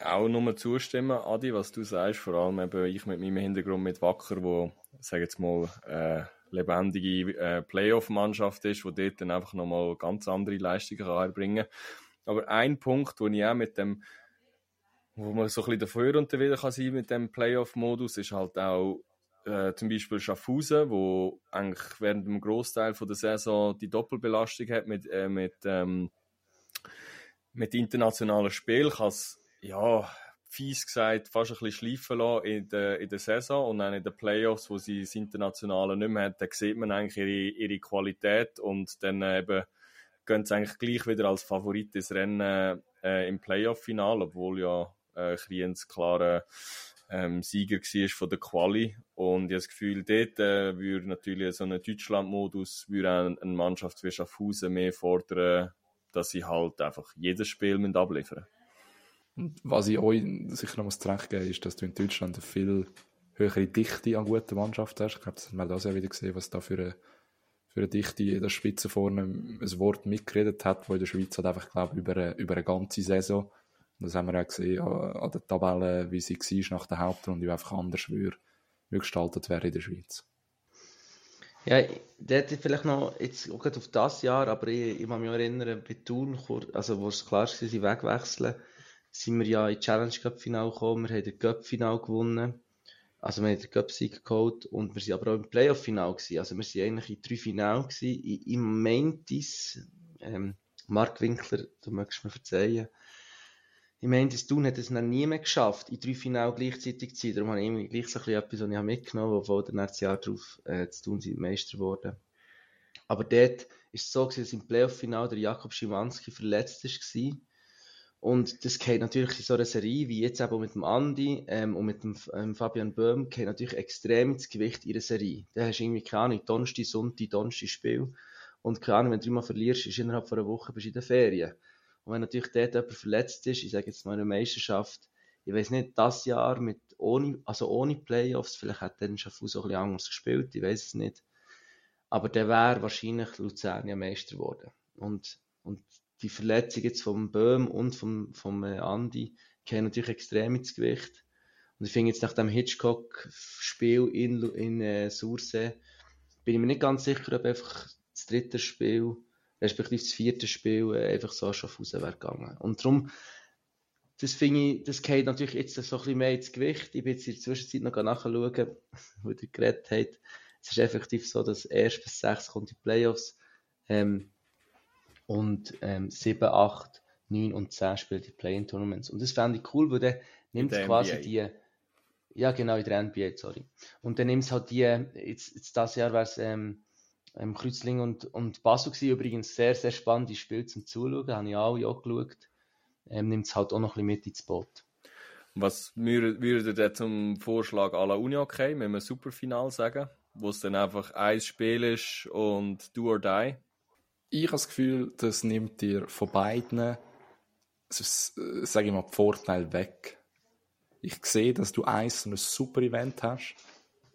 auch nur zustimmen, Adi, was du sagst, vor allem eben ich mit meinem Hintergrund mit Wacker, wo, sage jetzt mal, äh, lebendige äh, Playoff-Mannschaft ist, wo dort dann einfach nochmal ganz andere Leistungen kann. Aber ein Punkt, wo ich auch mit dem wo man so ein bisschen dafür und wieder kann sein mit dem Playoff-Modus, ist halt auch äh, zum Beispiel Schaffhausen, wo eigentlich während dem Großteil der Saison die Doppelbelastung hat mit, äh, mit, ähm, mit internationalen Spielen, kann es, ja, fies gesagt, fast ein bisschen schleifen lassen in der, in der Saison und dann in den Playoffs, wo sie das Internationale nicht mehr hat, da sieht man eigentlich ihre, ihre Qualität und dann äh, eben gehen sie eigentlich gleich wieder als Favorit ins Rennen äh, im Playoff-Final, obwohl ja äh, Kriens klarer ähm, Sieger war von der Quali. Und ich habe das Gefühl, dort äh, würde natürlich so ein Deutschland-Modus eine Mannschaft wie Schaffhausen mehr fordern, dass sie halt einfach jedes Spiel abliefern müssen. Was ich euch sicher noch zurecht geben ist, dass du in Deutschland eine viel höhere Dichte an guten Mannschaften hast. Ich glaube, das hat man das ja wieder gesehen, was da für eine, für eine Dichte in der Spitze vorne ein Wort mitgeredet hat, wo in der Schweiz halt einfach, glaube über eine, über eine ganze Saison, und das haben wir auch gesehen an, der Tabelle, wie sie war nach der Hauptrunde, wie einfach anders würde, gestaltet wäre in der Schweiz. Ja, dort vielleicht noch, jetzt auch auf das Jahr, aber ich, ich kann mich erinnern, bei Thun, also wo es klar war, sie wegwechseln, sind wir ja in Challenge Cup Final gekommen, wir haben den Cup Final gewonnen, also wir haben den Cup Sieg geholt und wir sind aber auch im Playoff Final gewesen, also wir sind eigentlich in drei Final gewesen, ich meinte ähm, Mark Winkler, du möchtest mir verzeihen, ich meine, das Tun hat es noch nie mehr geschafft, in drei Finale gleichzeitig zu sein. Darum habe ich immer gleich so ein etwas, was ich mitgenommen habe, obwohl der nächste Jahr darauf äh, zu tun sind Meister geworden. Aber dort ist es so, dass im Playoff-Final der Jakob Schimanski verletzt war. Und das geht natürlich in so einer Serie, wie jetzt eben mit dem Andi ähm, und mit dem ähm, Fabian Böhm, geht natürlich extrem ins Gewicht in der Serie. Da hast du irgendwie, keine Ahnung, Donnerstag, Sonntag, Donnerstag Spiel. Und keine Ahnung, wenn du dreimal verlierst, ist innerhalb von einer Woche bist du in der Ferien. Und wenn natürlich dort jemand verletzt ist, ich sage jetzt mal eine Meisterschaft, ich weiß nicht, das Jahr mit ohne, also ohne Playoffs, vielleicht hat dann Schaffhausen auch ein bisschen anders gespielt, ich weiß es nicht. Aber der wäre wahrscheinlich Luzern ja Meister geworden. Und, und die Verletzung jetzt vom Böhm und vom, vom äh, Andi gehen natürlich extrem ins Gewicht. Und ich finde jetzt nach dem Hitchcock-Spiel in, in äh, Sursee, bin ich mir nicht ganz sicher, ob einfach das dritte Spiel respektive das vierte Spiel, äh, einfach so schon raus wäre gegangen. Und darum, das finde ich, das geht natürlich jetzt so ein bisschen mehr ins Gewicht. Ich bin jetzt in der Zwischenzeit noch nachschauen, wo ihr geredet habt. Es ist effektiv so, dass erst bis sechs kommt die Playoffs ähm, und ähm, 7, 8, 9 und 10 spielt die Play-In-Tournaments. Und das fände ich cool, weil dann nimmt es quasi NBA. die ja genau, in der NBA, sorry. Und dann nimmt es halt die, jetzt, jetzt das Jahr wäre es ähm, ähm, Kreuzling und, und Basel gewesen. Übrigens sehr, sehr spannendes Spiel zum Zuschauen. Habe ich alle auch geschaut. Ähm, Nimmt es halt auch noch ein bisschen mit ins Boot. Was würdet ihr zum Vorschlag à la Uni okay, wenn wir Superfinal sagen, wo es dann einfach ein Spiel ist und do or die? Ich habe das Gefühl, das nimmt dir von beiden, sage ich mal, die Vorteile weg. Ich sehe, dass du eins ein super Event hast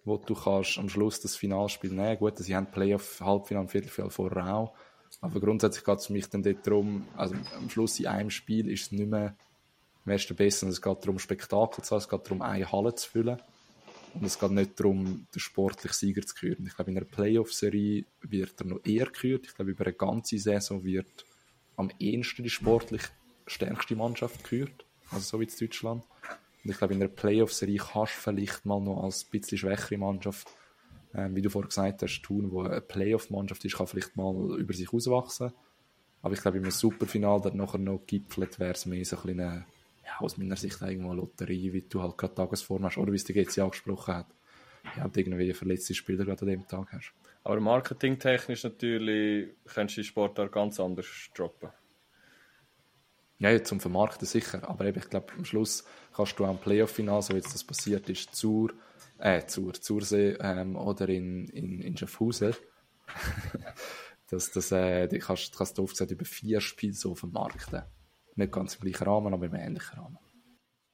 wo du kannst am Schluss das Finalspiel nehmen. Gut, sie haben Playoff, Halbfinale Viertelfinale vorher auch. Aber grundsätzlich geht es für mich dann dort darum, also am Schluss in einem Spiel ist es nicht mehr am ersten besser. Es geht darum, Spektakel zu haben, es geht darum, eine Halle zu füllen. Und es geht nicht darum, den sportlichen Sieger zu küren. Ich glaube, in einer Playoff-Serie wird er noch eher gekürt. Ich glaube, über eine ganze Saison wird am ehesten die sportlich stärkste Mannschaft gekürt. Also so wie in Deutschland. Und ich glaube, in einer Playoff-Serie kannst du vielleicht mal noch als ein bisschen schwächere Mannschaft, ähm, wie du vorhin gesagt hast, tun, wo eine Playoff-Mannschaft ist, kann vielleicht mal über sich auswachsen. Aber ich glaube, einem Superfinal, der nachher noch gipfelt, wäre es mehr so ein bisschen eine, ja, aus meiner Sicht irgendwo eine Lotterie, wie du halt gerade Tagesform hast, oder wie es der GC angesprochen hat. Ja, und irgendwie verletzte Spieler gerade an dem Tag hast. Aber marketingtechnisch natürlich kannst du die Sportart ganz anders droppen. Ja, ja, zum Vermarkten sicher. Aber eben, ich glaube, am Schluss kannst du am Playoff-Final, so wie jetzt das passiert ist, zur, äh, zur, Zursee ähm, oder in, in, in Schaffhausen, [LAUGHS] dass das, äh, die kannst, kannst du oft gesagt, über vier Spiele so vermarkten. Nicht ganz im gleichen Rahmen, aber im ähnlichen Rahmen.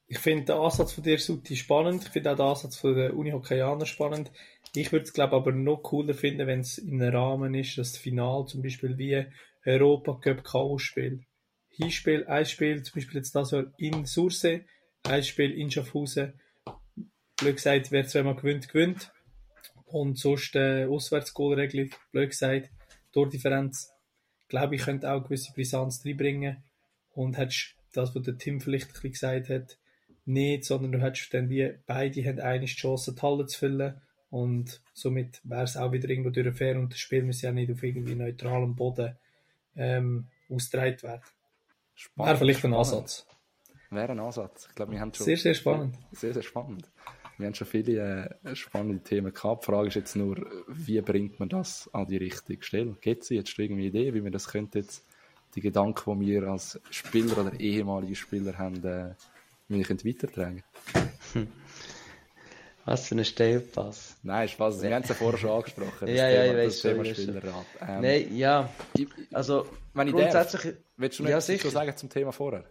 Ich finde den Ansatz von dir, Suti, spannend. Ich finde auch den Ansatz von der Uni Hockeyaner spannend. Ich würde es, glaube aber noch cooler finden, wenn es in einem Rahmen ist, das Final zum Beispiel wie Europa Cup K.O.-Spiel Hinspiel, ein Spiel, zum Beispiel jetzt das in Sursee, ein Spiel in Schaffhausen. Blöd gesagt, wer zweimal gewinnt, gewinnt. Und sonst äh, Auswärtsgoalregelung, blöd gesagt, Tordifferenz, glaube ich, könnte auch gewisse Brisanz reinbringen. Und hättest das, was der Tim vielleicht ein bisschen gesagt hat, nicht, sondern du hättest dann wie beide haben eine Chance, die Halle zu füllen. Und somit wäre es auch wieder irgendwo durch fair und das Spiel muss ja nicht auf irgendwie neutralem Boden ähm, ausgetragen werden. Spannend. Wäre vielleicht ein Ansatz. Wäre ein Ansatz. Ich glaube, wir haben schon. Sehr, sehr spannend. Sehr, sehr spannend. Wir haben schon viele äh, spannende Themen gehabt. Die Frage ist jetzt nur, wie bringt man das an die richtige Stelle? Gibt es jetzt irgendwie eine Idee, wie man das könnte jetzt, die Gedanken, die wir als Spieler oder ehemalige Spieler haben, äh, wie wir weitertragen hm. [LAUGHS] Was für ein Steilpass. Nein, Spaß. Wir haben es ja vorher schon angesprochen. ja, ja, ich weiß schon. Spielerrat. Ähm, Nein, ja. Also, wenn ich grundsätzlich... Darf, willst du noch ja, etwas sagen zum Thema vorher?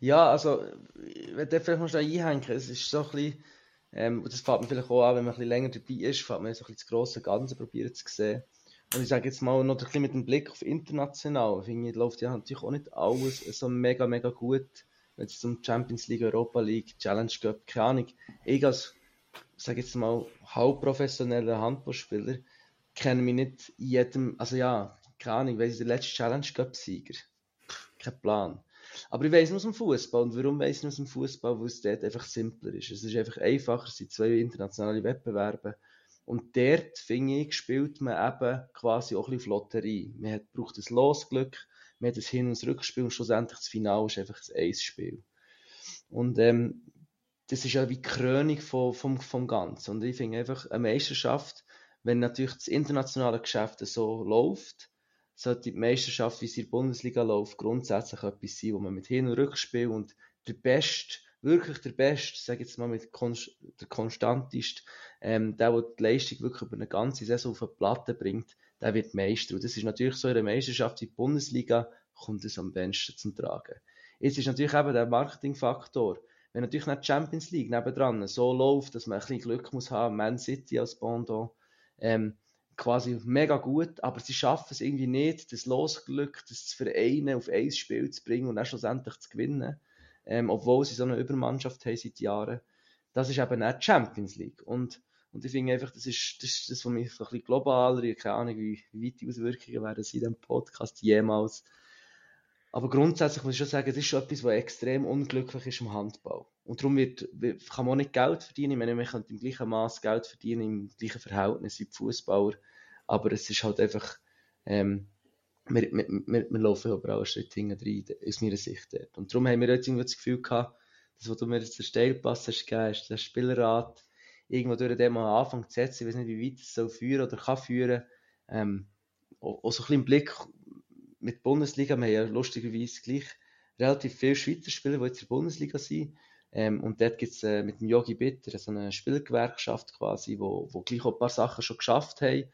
Ja, also, ich werde vielleicht noch schnell einhängen. Es ist so ein bisschen, Ähm, und das fällt mir vielleicht auch an, wenn man ein bisschen länger dabei ist, fällt man so ein bisschen das grosse Ganze probieren zu sehen. Und ich sage jetzt mal noch ein bisschen mit dem Blick auf international, finde ich, läuft ja natürlich auch nicht alles so mega, mega gut, wenn es um Champions League, Europa League, Challenge Cup, keine Ahnung. Ich als, sage jetzt mal, halbprofessioneller Handballspieler kenne mich nicht in jedem, also ja, keine Ahnung, weiss ich, der letzte Challenge Cup-Sieger. Kein Plan. Aber ich weiss nur aus dem Fußball. Und warum weiss ich nur aus dem Fußball? Weil es dort einfach simpler ist. Es ist einfach einfacher, es sind zwei internationale Wettbewerbe. Und dort, finde ich, spielt man eben quasi auch ein bisschen Lotterie. Man hat, braucht ein Losglück, man hat ein Hin- und Rückspiel und schlussendlich das Finale ist einfach ein Eisspiel. Und ähm, das ist ja wie die Krönung vom, vom, vom Ganzen. Und ich finde einfach, eine Meisterschaft, wenn natürlich das internationale Geschäft so läuft, sollte die Meisterschaft, wie sie in der Bundesliga läuft, grundsätzlich etwas sein, wo man mit Hin- und Rückspiel und der Beste, wirklich der Beste, sage jetzt mal mit Konst der konstanteste, ähm, der, der die Leistung wirklich über eine ganze Saison auf eine Platte bringt, der wird Meister. Und das ist natürlich so in der Meisterschaft in der Bundesliga, kommt es am besten zum Tragen. Jetzt ist natürlich eben der Marketingfaktor. Wenn natürlich nicht die Champions League nebendran so läuft, dass man ein bisschen Glück muss haben, Man City als Pendant, ähm, quasi mega gut, aber sie schaffen es irgendwie nicht, das Losglück, das zu vereinen, auf ein Spiel zu bringen und dann schlussendlich zu gewinnen, ähm, obwohl sie so eine Übermannschaft haben seit Jahren. Das ist eben nicht die Champions League. Und, und ich finde einfach, das ist das, ist das was mich so ein bisschen globaler, keine Ahnung, wie, wie weit die Auswirkungen werden in diesem Podcast jemals. Aber grundsätzlich muss ich schon sagen, das ist schon etwas, was extrem unglücklich ist im Handball. Und darum wird, kann man auch nicht Geld verdienen. Ich meine, man kann im gleichen Maß Geld verdienen, im gleichen Verhältnis wie die Fußballer. Aber es ist halt einfach, ähm, wir, wir, wir, wir laufen aber auch einen Schritt hinten rein, aus meiner Sicht. Dort. Und darum haben wir jetzt irgendwie das Gefühl gehabt, das, was du mir jetzt den Steilpass hast gegeben hast, der Spielerrat, irgendwo durch den mal anfangen zu setzen, ich weiß nicht, wie weit es soll führen oder kann führen, ähm, auch, auch so ein bisschen im Blick mit Bundesliga, wir haben ja lustigerweise gleich relativ viele Schweizer Spieler, die jetzt in der Bundesliga sind, ähm, und dort gibt es äh, mit dem Yogi Bitter so eine Spielgewerkschaft quasi, wo, wo gleich auch ein paar Sachen schon geschafft haben.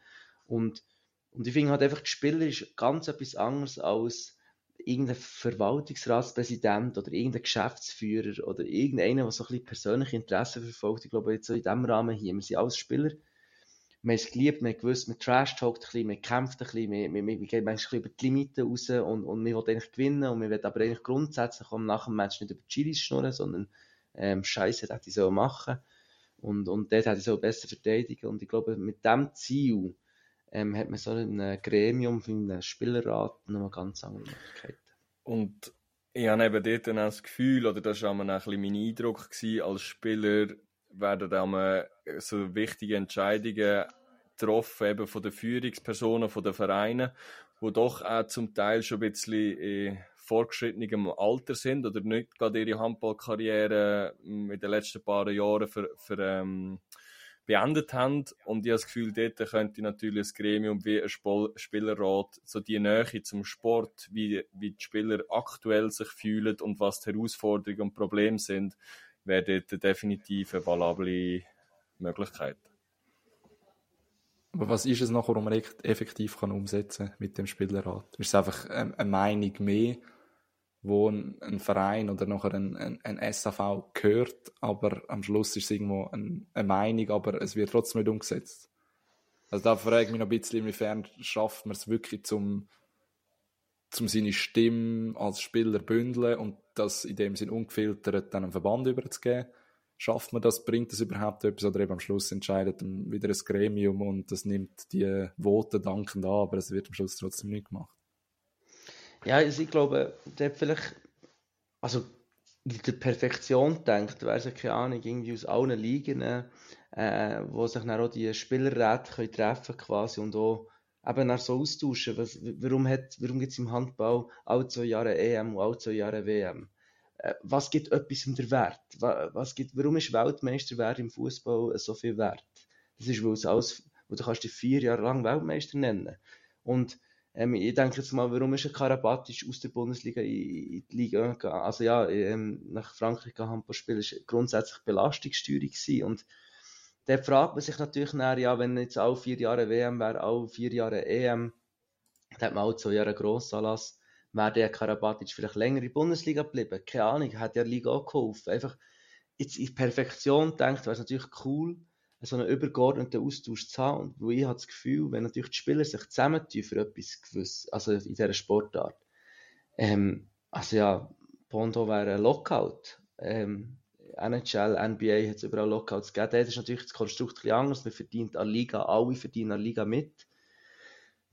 Und, und ich finde halt einfach, die Spieler ist ganz etwas anderes als irgendein Verwaltungsratspräsident oder irgendein Geschäftsführer oder irgendeiner, der so ein bisschen persönliche Interessen verfolgt. Ich glaube, jetzt so in diesem Rahmen hier, wir sind alles Spieler. Wir haben es geliebt, wir haben gewusst, man trash-talkt ein bisschen, man kämpft ein bisschen, wir, wir, wir gehen manchmal über die Limiten raus und, und wir wollen eigentlich gewinnen und wir wollen aber eigentlich grundsätzlich auch nach dem Match nicht über die Chilis schnurren, sondern ähm, Scheiße hätte ich so machen und, und dort hätte ich so besser verteidigen und ich glaube, mit diesem Ziel ähm, hat man so ein Gremium für einen Spielerrat noch ganz andere Möglichkeiten. Und ich habe eben dort dann auch das Gefühl, oder das war auch ein bisschen mein Eindruck, gewesen, als Spieler werden dann so wichtige Entscheidungen getroffen, eben von den Führungspersonen, von den Vereinen, die doch auch zum Teil schon ein bisschen in fortgeschrittenem Alter sind oder nicht gerade ihre Handballkarriere in den letzten paar Jahren für, für ähm, beendet haben. Und ich habe das Gefühl, dort könnte natürlich ein Gremium wie ein Spielerrat so die Nähe zum Sport, wie, wie die Spieler aktuell sich fühlen und was die Herausforderungen und Probleme sind, wäre dort definitiv eine valable Möglichkeit. Aber was ist es nachher, was man effektiv kann umsetzen mit dem Spielerrat? Ist es einfach eine Meinung mehr, wo ein, ein Verein oder nachher ein, ein, ein, SAV gehört, aber am Schluss ist es irgendwo ein, eine Meinung, aber es wird trotzdem nicht umgesetzt? Also da frage ich mich noch ein bisschen, inwiefern schafft man es wirklich zum, zum seine Stimme als Spieler bündeln und das in dem Sinn ungefiltert dann einem Verband überzugeben? Schafft man das? Bringt das überhaupt etwas? Oder eben am Schluss entscheidet wieder ein Gremium und das nimmt die Voten dankend an, aber es wird am Schluss trotzdem nicht gemacht. Ja, also ich glaube, der vielleicht, also in der Perfektion denkt, wäre es keine Ahnung, irgendwie aus allen Ligen, äh, wo sich dann auch die Spielerräte können treffen quasi und auch eben dann so austauschen. Was, warum warum gibt es im Handball alle zwei Jahre EM und alle zwei Jahre WM? Äh, was gibt etwas um den Wert? Was gibt, warum ist Weltmeisterwert im Fußball so viel wert? Das ist, weil es alles, weil du kannst dich vier Jahre lang Weltmeister nennen. Und ähm, ich denke jetzt mal, warum ist ein Karabatic aus der Bundesliga in, die Liga gegangen? Also ja, ähm, nach Frankreich Handball spielen war grundsätzlich Belastungssteuerung und da fragt man sich natürlich nachher, ja, wenn jetzt alle vier Jahre WM wäre, alle vier Jahre EM, dann hat man auch zwei Jahre Grossanlass, wäre der Karabatic vielleicht länger in der Bundesliga geblieben? Keine Ahnung, hat ja die Liga auch geholfen. Einfach, jetzt in Perfektion denkt, wäre es natürlich cool, so einen übergeordneten Austausch zu haben. Wo ich habe das Gefühl, wenn natürlich die Spieler sich zusammentun für etwas gewiss, also in dieser Sportart, ähm, also ja, Pondo wäre ein Lockout. Ähm, NHL, NBA hat es überall Lockouts gegeben. Das ist natürlich das Konstrukt ein anders. Man verdient an Liga, alle verdienen an Liga mit.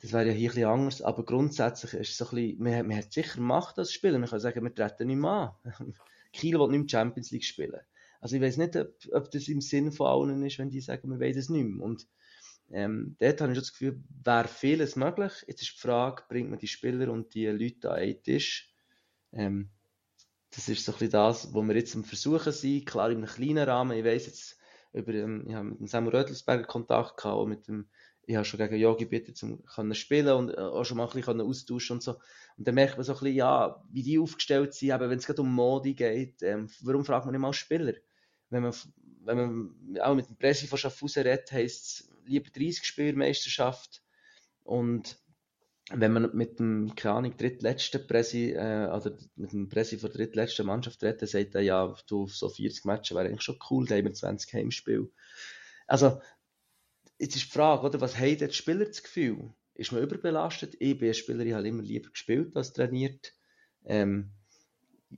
Das wäre ja hier ein anders. Aber grundsätzlich ist es so ein bisschen, man, man hat sicher Macht als Spieler. Man kann sagen, wir treten nicht mehr an. [LAUGHS] Kiel will nicht mehr Champions League spielen. Also ich weiß nicht, ob, ob, das im Sinn von allen ist, wenn die sagen, wir wollen das nicht mehr. Und ähm, dort habe ich schon das Gefühl, wäre vieles möglich. Jetzt ist die Frage, bringt man die Spieler und die Leute an einen Tisch? Ähm, das ist so ein bisschen das, was wir jetzt am Versuchen sind. Klar, in einem kleinen Rahmen. Ich weiss jetzt, über, ähm, ich habe mit dem Samuel Rödelsberger Kontakt gehabt, auch mit dem, ich habe schon gegen Yogi bitte zum können spielen und äh, auch schon mal ein bisschen austauschen und so. Und dann merkt man so ein bisschen, ja, wie die aufgestellt sind, eben wenn es gerade um Modi geht, ähm, warum fragt man nicht mal Spieler? Wenn man, wenn man auch mit dem Pressi von Schaffhausen redet, heisst es lieber 30 Spielmeisterschaft und wenn man mit dem, Ahnung, drittletzten Presi, äh, oder mit dem Presi von der drittletzten Mannschaft redet, sagt er, ja, du, so 40 Matches wäre eigentlich schon cool, da haben wir 20 Heimspiele. Also, jetzt ist die Frage, oder, was haben die Spieler das Gefühl? Ist man überbelastet? Ich bin ein Spieler, ich habe immer lieber gespielt als trainiert. Ähm,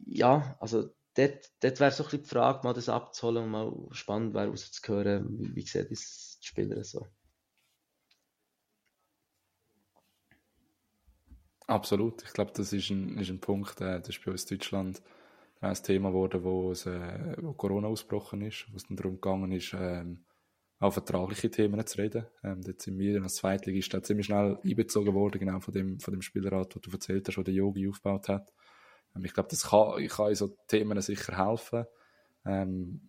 ja, also, dort, dort wäre so ein bisschen die Frage, mal das abzuholen und mal spannend wäre, rauszuhören, wie, wie sieht das die Spieler so. Absolut. Ich glaube, das ist ein, ist ein Punkt, äh, das ist bei uns in Deutschland ein Thema geworden, wo, es, äh, wo Corona ausgebrochen ist, wo es dann darum gegangen ist, ähm, auch vertragliche Themen zu reden. Ähm, dort sind wir als Zweitligist ziemlich schnell einbezogen worden, genau von dem, von dem Spielrat, wo du erzählt hast, wo der Yogi aufgebaut hat. Ähm, ich glaube, das kann, ich kann in so Themen sicher helfen. Ähm,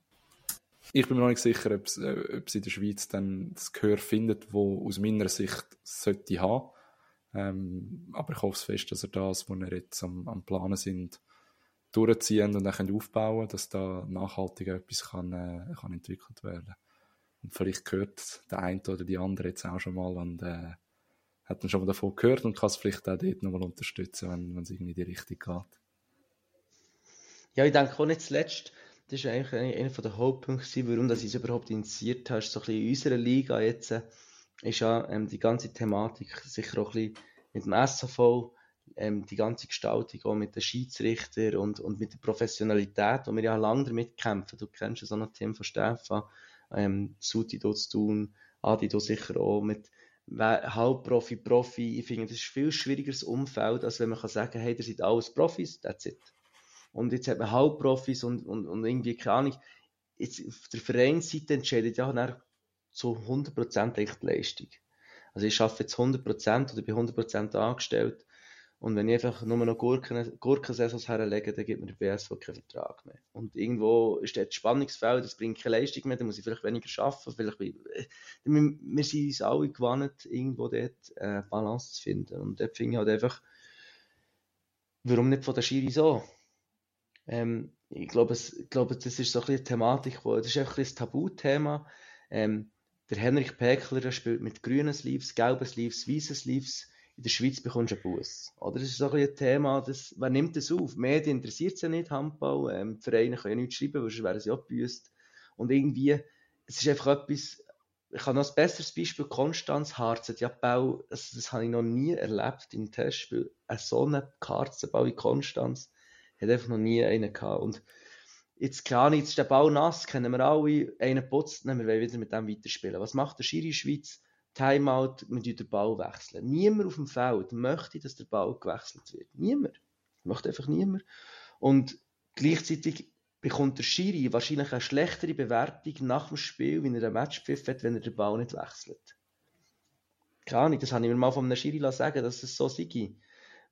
ich bin mir noch nicht sicher, ob es, äh, in der Schweiz dann das Gehör findet, wo aus meiner Sicht sollte haben. Ähm, aber ich hoffe fest, dass er das, was wir jetzt am, am Planen sind, durchziehen und dann aufbauen dass da nachhaltig etwas kann, äh, kann entwickelt werden Und vielleicht gehört der eine oder die andere jetzt auch schon mal und äh, hat dann schon mal davon gehört und kann es vielleicht auch dort nochmal unterstützen, wenn, wenn es irgendwie in die Richtung geht. Ja, ich denke auch nicht zuletzt, das ist eigentlich einer der Hauptpunkte, warum das ich es überhaupt initiiert habe, so ein bisschen in unserer Liga jetzt, äh, ist ja ähm, die ganze Thematik sicher auch ein bisschen mit dem SAV, ähm, die ganze Gestaltung auch mit den Schiedsrichtern und, und mit der Professionalität, wo wir ja lange damit kämpfen. Du kennst ja so ein Team von Stefan, ähm, Suti dort zu tun, Adi du sicher auch mit Halbprofi, Profi. Ich finde, das ist ein viel schwierigeres Umfeld, als wenn man kann sagen, hey, ihr seid alles Profis, that's it. Und jetzt hat man Halbprofis und, und, und irgendwie, keine Ahnung, jetzt auf der Vereinsseite entscheidet ja zu 100% die Leistung. Also ich arbeite jetzt 100% oder bin 100% angestellt. Und wenn ich einfach nur noch Gurken, Gurkensaisons herlege, dann gibt mir der BSV keinen Vertrag mehr. Und irgendwo ist das Spannungsfeld, das bringt keine Leistung mehr, dann muss ich vielleicht weniger arbeiten. Vielleicht, äh, wir sind uns alle gewandt, irgendwo dort äh, Balance zu finden. Und dort finde ich halt einfach, warum nicht von der Schiri so? Ähm, ich glaube, es, ich glaube, das ist so ein bisschen eine Thematik, wo, das ist einfach ein Tabuthema. Ähm, der Henrik Päckler spielt mit grünen Sleeves, gelben Sleeves, weißen Sleeves. In der Schweiz bekommst du einen Bus. Oder? Das ist so ein, Thema, das, wer nimmt das auf? Medien interessiert es ja nicht, Handball. Ähm, die Vereine können ja nichts schreiben, weil sonst wären sie abgebüßt. Und irgendwie, es ist einfach etwas, ich habe noch ein besseres Beispiel, Konstanz Harz ja Bau, das, das habe ich noch nie erlebt im Testspiel. So einen Karzenbau wie Konstanz hat einfach noch nie einen gehabt. Und Jetzt, Ahnung, jetzt ist der Ball nass, kennen wir alle, einen putzt, wir wollen wieder mit dem weiterspielen. Was macht der Schiri Schweiz? Timeout, wir den Ball wechseln. Niemand auf dem Feld möchte, dass der Ball gewechselt wird. Niemand. Möchte einfach niemand. Und gleichzeitig bekommt der Schiri wahrscheinlich eine schlechtere Bewertung nach dem Spiel, wenn er einen Matchpfiff hat, wenn er den Ball nicht wechselt. Keine Ahnung, das habe ich mir mal von einem Schiri sagen dass es so sei.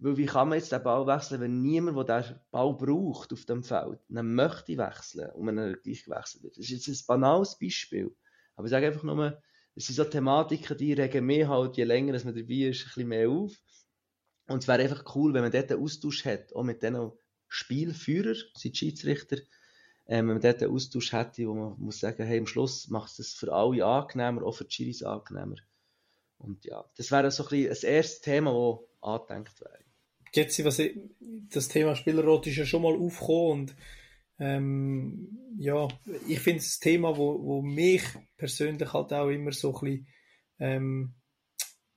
Weil wie kann man jetzt den Ball wechseln, wenn niemand, der den Ball braucht auf dem Feld, dann möchte wechseln und man gleich gewechselt wird. Das ist jetzt ein banales Beispiel. Aber ich sage einfach nur, es sind so Thematiken, die regen mehr halt, je länger man dabei ist, ein bisschen mehr auf. Und es wäre einfach cool, wenn man dort einen Austausch hat, auch mit diesen Spielführern, sind Schiedsrichter, ähm, wenn man dort einen Austausch hätte, wo man muss sagen, hey, am Schluss macht es das für alle angenehmer, auch für die Schiris angenehmer. Und ja, das wäre so ein bisschen das erste Thema, das angedenkt wäre. Jetzt, was ich, das Thema Spielerrot ist ja schon mal aufgekommen und Ähm, ja, ich finde es ein Thema, wo, wo mich persönlich halt auch immer so ein bisschen, ähm,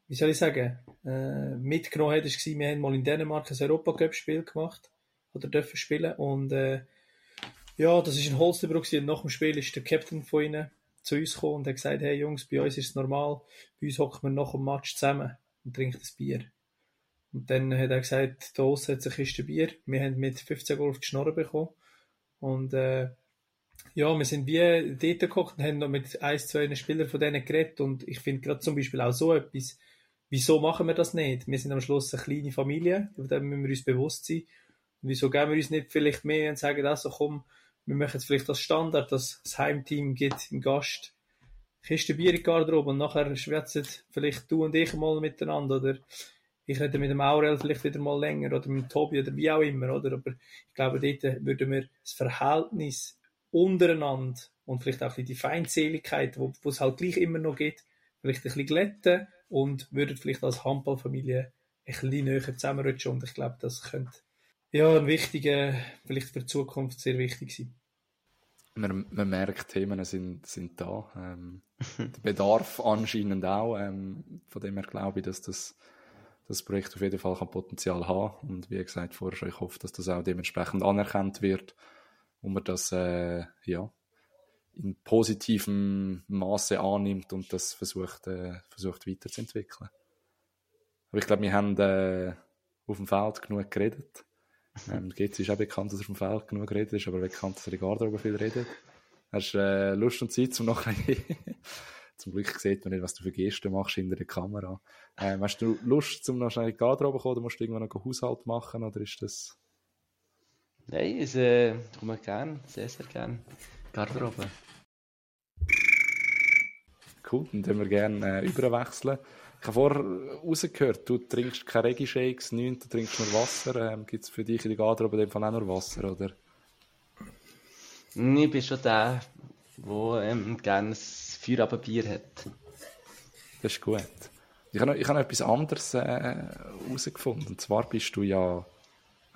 wie soll ich sagen, äh, mitgenommen hat, ist gewesen, wir haben mal in Dänemark ein Europacup-Spiel gemacht, oder dürfen spielen, und äh, ja, das ist ein Holstenbruck und nach dem Spiel ist der Captain von ihnen zu uns gekommen und hat gesagt, hey Jungs, bei uns ist es normal, bei uns hocken wir nach dem Match zusammen und trinken das Bier. Und dann hat er gesagt, da hat es eine Kiste Bier. Wir haben mit 15 Golf die Schnorren bekommen. Und äh, ja, wir sind wie dort gekocht und haben noch mit ein, zwei Spielern von denen geredet. Und ich finde gerade zum Beispiel auch so etwas, wieso machen wir das nicht? Wir sind am Schluss eine kleine Familie, über dem müssen wir uns bewusst sein. Und wieso geben wir uns nicht vielleicht mehr und sagen, also komm, wir machen jetzt vielleicht das Standard, dass das Heimteam gibt im Gast Kiste Bier in Garderobe und nachher schwätzen vielleicht du und ich mal miteinander oder ich rede mit dem Aurel vielleicht wieder mal länger oder mit dem Tobi oder wie auch immer, oder? Aber ich glaube, dort würden wir das Verhältnis untereinander und vielleicht auch die Feindseligkeit, wo, wo es halt gleich immer noch gibt, vielleicht ein bisschen glätten und würden vielleicht als Handballfamilie ein bisschen näher zusammenrutschen und ich glaube, das könnte ja ein wichtiger, vielleicht für die Zukunft sehr wichtig sein. Man, man merkt, Themen sind, sind da. Ähm, [LAUGHS] der Bedarf anscheinend auch. Ähm, von dem her glaube ich, dass das das Projekt auf jeden Fall kann Potenzial haben und wie gesagt vorher schon, ich hoffe, dass das auch dementsprechend anerkannt wird und man das äh, ja in positivem Maße annimmt und das versucht, äh, versucht weiterzuentwickeln. Aber ich glaube, wir haben äh, auf dem Feld genug geredet. [LAUGHS] Ähm, Getz ist auch bekannt, dass er auf dem Feld genug geredet ist, aber bekannt, dass er in Garderobe viel redet. Hast du äh, Lust und Zeit, um noch Zum Glück sieht man nicht, was du für Gesten machst hinter der Kamera. Ähm, hast du Lust, zum noch schnell in die Garderobe kommen oder musst du irgendwann noch Haushalt machen oder ist das... Nein, ich äh, komme gerne, sehr, sehr gerne. Garderobe. Cool, dann können wir gerne äh, überwechseln. Ich habe vorher rausgehört, du trinkst keine Reggae-Shakes, nichts, du trinkst nur Wasser. Ähm, Gibt es für dich in der Garderobe in dem Fall auch nur Wasser, oder? Ich bin schon der, der ähm, gerne Feierabendbier hat. Das ist gut. Ich habe ich habe etwas anderes herausgefunden. Äh, und zwar bist du ja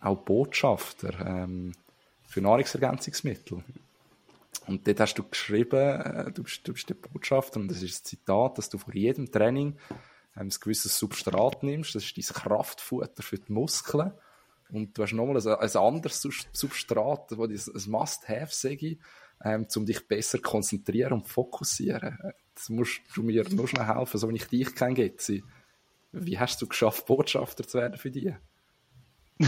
auch Botschafter ähm, für Nahrungsergänzungsmittel. Und dort hast du geschrieben, äh, du, bist, du bist der Botschafter, und das ist ein Zitat, dass du vor jedem Training ähm, ein gewisses Substrat nimmst. Das ist dein Kraftfutter für die Muskeln. Und du hast nochmal ein, ein anderes Substrat, das ein Must-Have, sage ähm, um dich besser konzentrieren und fokussieren. Jetzt musst du mir nur schnell helfen, so wenn ich dich kenne, Getzi. Wie hast du geschafft, Botschafter zu werden für dich? [LAUGHS]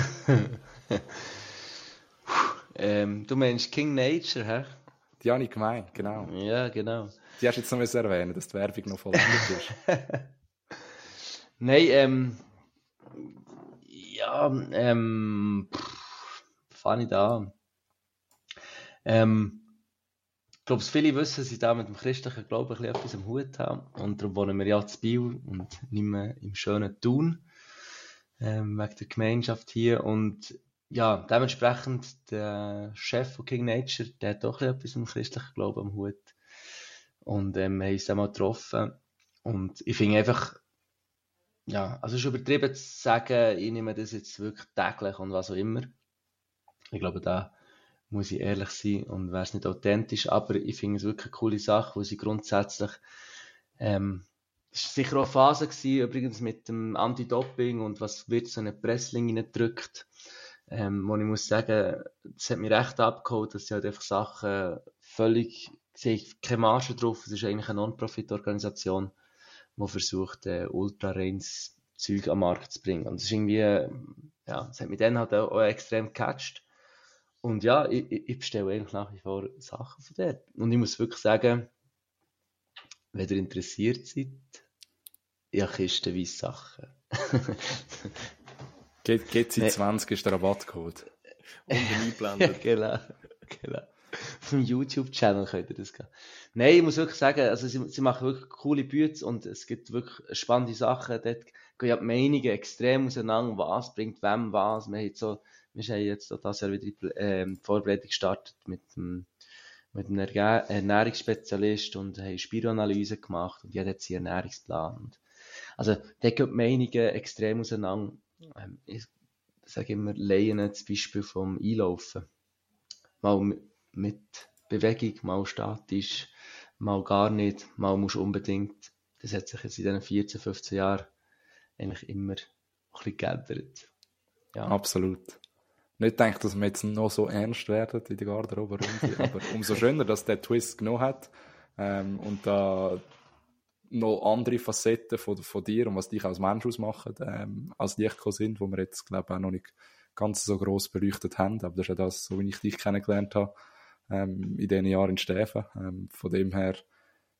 ähm, du meinst King Nature, hä? Die habe ich gemeint, genau. Ja, genau. Die hast du jetzt noch erwähnen, dass die Werbung noch voll ist. [LAUGHS] Nein, ähm, ja, ähm, fange ich da an. Ähm, glaube, viele wissen, dass ich da mit dem christlichen Glauben ein etwas am Hut habe. Und darum wohnen wir ja zu Biel und nicht mehr im schönen Thun. Ähm, wegen der Gemeinschaft hier. Und ja, dementsprechend der Chef von King Nature, der hat auch etwas dem christlichen Glauben am Hut. Und ähm, wir haben uns einmal getroffen. Und ich finde einfach, ja, also es ist übertrieben zu sagen, ich nehme das jetzt wirklich täglich und was auch immer. Ich glaube, da muss ich ehrlich sein und wäre es nicht authentisch, aber ich finde es wirklich eine coole Sache, wo sie grundsätzlich ähm, es war sicher auch eine Phase gewesen, übrigens mit dem Anti-Doping und was wird so eine Pressling reindrückt, ähm, wo ich muss sagen, das hat mich recht abgeholt, dass sie halt einfach Sachen völlig, sehe ich keine Marge drauf, es ist eigentlich eine Non-Profit-Organisation, die versucht, äh, ultra-reines Zeug am Markt zu bringen. Und es ist irgendwie, ja, es hat mich dann halt auch, auch extrem gecatcht und ja, ich, ich bestelle eigentlich nach wie vor Sachen von dort. Und ich muss wirklich sagen, wenn ihr interessiert seid, ja, kistenweise Sachen. [LAUGHS] GC20 ist der Rabattcode. [LAUGHS] Und einblenden. genau, genau. Auf dem YouTube-Channel könnt ihr das gehen. Nein, ich muss wirklich sagen, also sie, sie machen wirklich coole Bücher und es gibt wirklich spannende Sachen. Dort gehen ja die Meinungen extrem auseinander, was bringt wem was. Wir haben so wir haben jetzt das Jahr wieder die äh, Vorbereitung gestartet mit dem mit einem Ernährungsspezialist und haben Spiroanalyse gemacht und jeder hat seinen Ernährungsplan. Und also, da gehen die Meinungen extrem auseinander. Ähm, ich sage immer, Laien das Beispiel vom Einlaufen. mal mit Bewegung, mal statisch, mal gar nicht, mal musst unbedingt. Das hat sich jetzt in diesen 14, 15 Jahren eigentlich immer ein bisschen geändert. Ja. Absolut. Nicht denkt, dass wir jetzt noch so ernst werden in der Garderobe-Runde, aber umso schöner, dass der Twist genommen hat ähm, und da noch andere Facetten von, von dir und was dich als Mensch ausmacht, ähm, als Licht sind, wo wir jetzt, glaube ich, auch noch nicht ganz so gross beleuchtet haben. Aber das ist ja das, so wie ich dich kennengelernt habe, ähm, in diesen Jahren in Stäfen. Ähm, von dem her,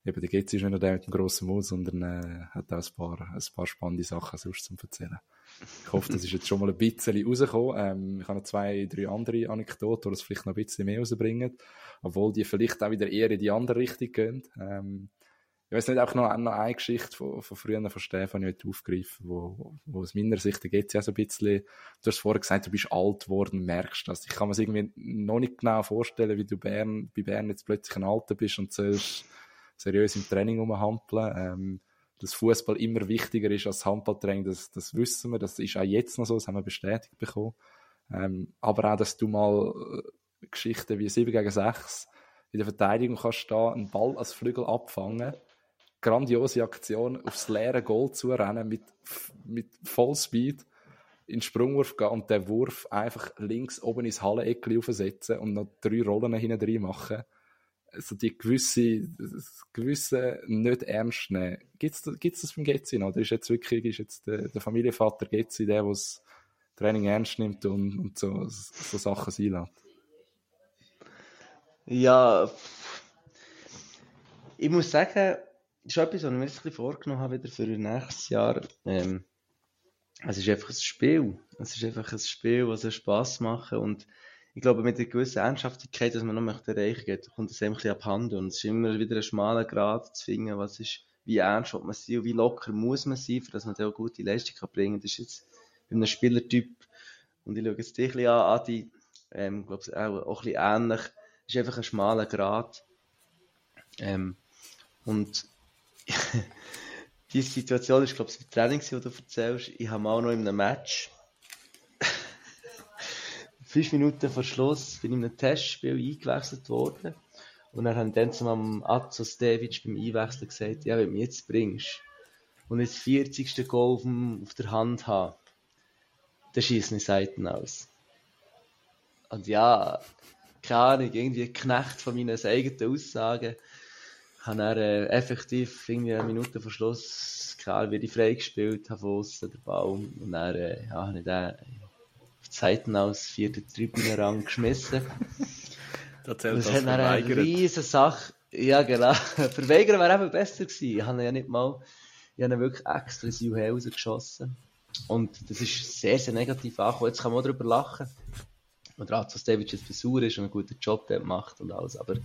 eben, der geht nicht nur der mit dem grossen Mund, sondern äh, hat auch ein paar, ein paar spannende Sachen sonst zum Erzählen. Ich hoffe, das ist jetzt schon mal ein bisschen rausgekommen. Ähm, ich habe noch zwei, drei andere Anekdoten, die das vielleicht noch ein bisschen mehr rausbringen, obwohl die vielleicht auch wieder eher in die andere Richtung gehen. Ähm, ich weiß nicht, auch noch, noch eine Geschichte von, von früher von Stefan ich aufgreifen, wo, wo aus meiner Sicht, geht es ja so ein bisschen, du hast vorher gesagt, du bist alt geworden, merkst das. Ich kann mir das irgendwie noch nicht genau vorstellen, wie du Bern, bei Bern jetzt plötzlich ein Alter bist und sollst seriös im Training rumhampeln. Ähm, dass Fußball immer wichtiger ist als Handballtraining, das, das wissen wir, das ist auch jetzt noch so, das haben wir bestätigt bekommen. Ähm, aber auch, dass du mal äh, Geschichten wie 7 gegen 6 in der Verteidigung kannst stehen, einen Ball als Flügel abfangen grandiose Aktion, aufs leere Goal zu rennen mit, mit Vollspeed in den Sprungwurf gehen und den Wurf einfach links oben ins Halleneckli aufsetzen und noch drei Rollen hinten drin machen. Also die gewisse, das gewisse nicht ernst nehmen. Gibt es das beim Getzi oder ist jetzt wirklich, ist jetzt der, der Familienvater Getzi der, der das Training ernst nimmt und, und so, so Sachen sein lässt? Ja, ich muss sagen, das ist etwas, was ich mir jetzt ein vorgenommen habe wieder für nächstes Jahr. Ähm, es ist einfach ein Spiel. Es ist einfach ein Spiel, das Spass machen und ich glaube, mit einer gewissen Ernsthaftigkeit, dass man noch möchte erreichen möchte, kommt es ein bisschen abhanden und es ist immer wieder ein schmaler Grad zu finden, was ist, wie ernst man sein und wie locker muss man sein, für dass man da auch gute Leistung kann bringen kann. Das ist jetzt bei einem Spielertyp, und ich schaue jetzt dich ein bisschen an, Adi, ähm, glaube ich, auch, auch ein bisschen ähnlich, es ist einfach ein schmaler Grad. Ähm, und [LAUGHS] die Situation ist, glaube ich, das Training, die du erzählst. Ich habe mal noch in einem Match, fünf Minuten vor Schluss, bin ich in einem Testspiel eingewechselt worden. Und dann haben dann zum Azos Davic beim Einwechseln gesagt, ja, wenn du mich jetzt bringst und jetzt 40. Goal auf, dem, auf der Hand habe, dann schießen die Seiten aus. Und ja, keine Ahnung, irgendwie Knecht von meinen eigenen Aussagen habe dann äh, effektiv irgendwie eine Minute vor Schluss, klar, wie ich freigespielt habe von außen, der Baum. Und dann äh, ja, habe ich den Seiten aus vierten Tribünenrang geschmissen. [LAUGHS] das zählt das hat eine riesige Sache. Ja, genau. [LAUGHS] Verweigern wäre eben besser gewesen. Ich habe ja nicht mal, ich habe wirklich extra ins Juhe rausgeschossen. Und das ist sehr, sehr negativ angekommen. Jetzt kann man auch darüber lachen. Und Razos David jetzt Besuch ist und einen guten Job dort macht und alles. Aber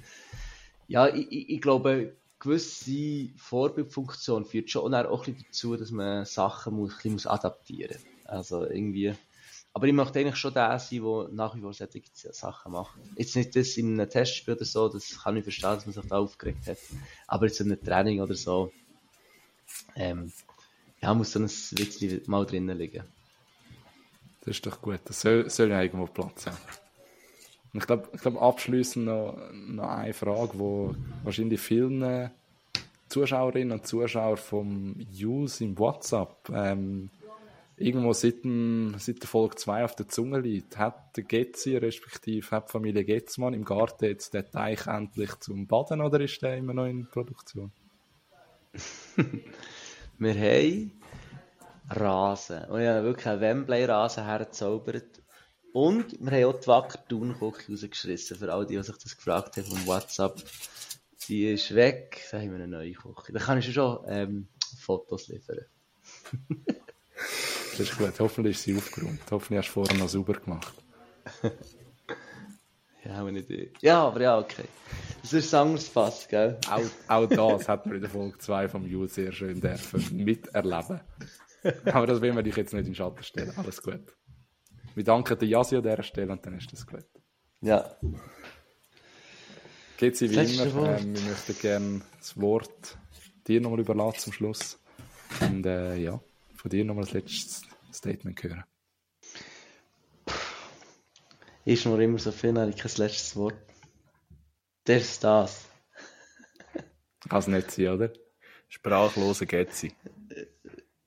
ja, ich, ich, ich glaube, gewisse Vorbildfunktion führt schon auch ein bisschen dazu, dass man Sachen muss, ein bisschen muss adaptieren muss. Also irgendwie. Aber ich möchte eigentlich schon der sein, der nach wie vor solche Sachen macht. Jetzt nicht das in einem Testspiel oder so, das kann ich verstehen, dass man sich da aufgeregt hat. Aber jetzt in einem Training oder so, ähm, ja, muss so ein Witzchen mal drinnen liegen. Das ist doch gut. Das soll, soll ja irgendwo Platz haben. Und ich glaube, ich glaub, abschließend noch, noch eine Frage, die wahrscheinlich vielen Zuschauerinnen und Zuschauern vom Use im WhatsApp ähm, irgendwo seit, dem, seit der Folge 2 auf der Zunge liegt. Hat der Getzi, respektive hat die Familie Getzmann im Garten jetzt den Teich endlich zum Baden oder ist der immer noch in Produktion? [LAUGHS] Wir haben Rasen. Und ich habe wirklich einen Wembley-Rasen hergezaubert. Und wir haben auch die Wacker Thun-Küche rausgeschissen, für all die, die sich das gefragt haben vom WhatsApp. Die ist weg, da haben wir eine neue Küche. Da kann ich schon ähm, Fotos liefern. [LAUGHS] das ist gut, hoffentlich ist sie aufgeräumt. Hoffentlich hast du vorher noch sauber gemacht. [LAUGHS] ja, aber nicht Ja, aber ja, okay. Das ist ein anderes Fass, gell? Auch, auch das hat man in der Folge 2 vom Jules sehr schön dürfen miterleben. Aber das will man dich jetzt nicht in den Schatten stellen. Alles gut. Wir danken der Yasi an dieser Stelle und dann ist das gut. Ja. Geht sie wie immer. Ähm, wir möchten gerne das Wort dir nochmal überlassen zum Schluss. Und äh, ja, von dir nochmal das letzte Statement hören. ist nur immer so viel, habe ich kein letztes Wort. Das ist das. [LAUGHS] Kann es nicht sein, oder? Sprachlose Getzi.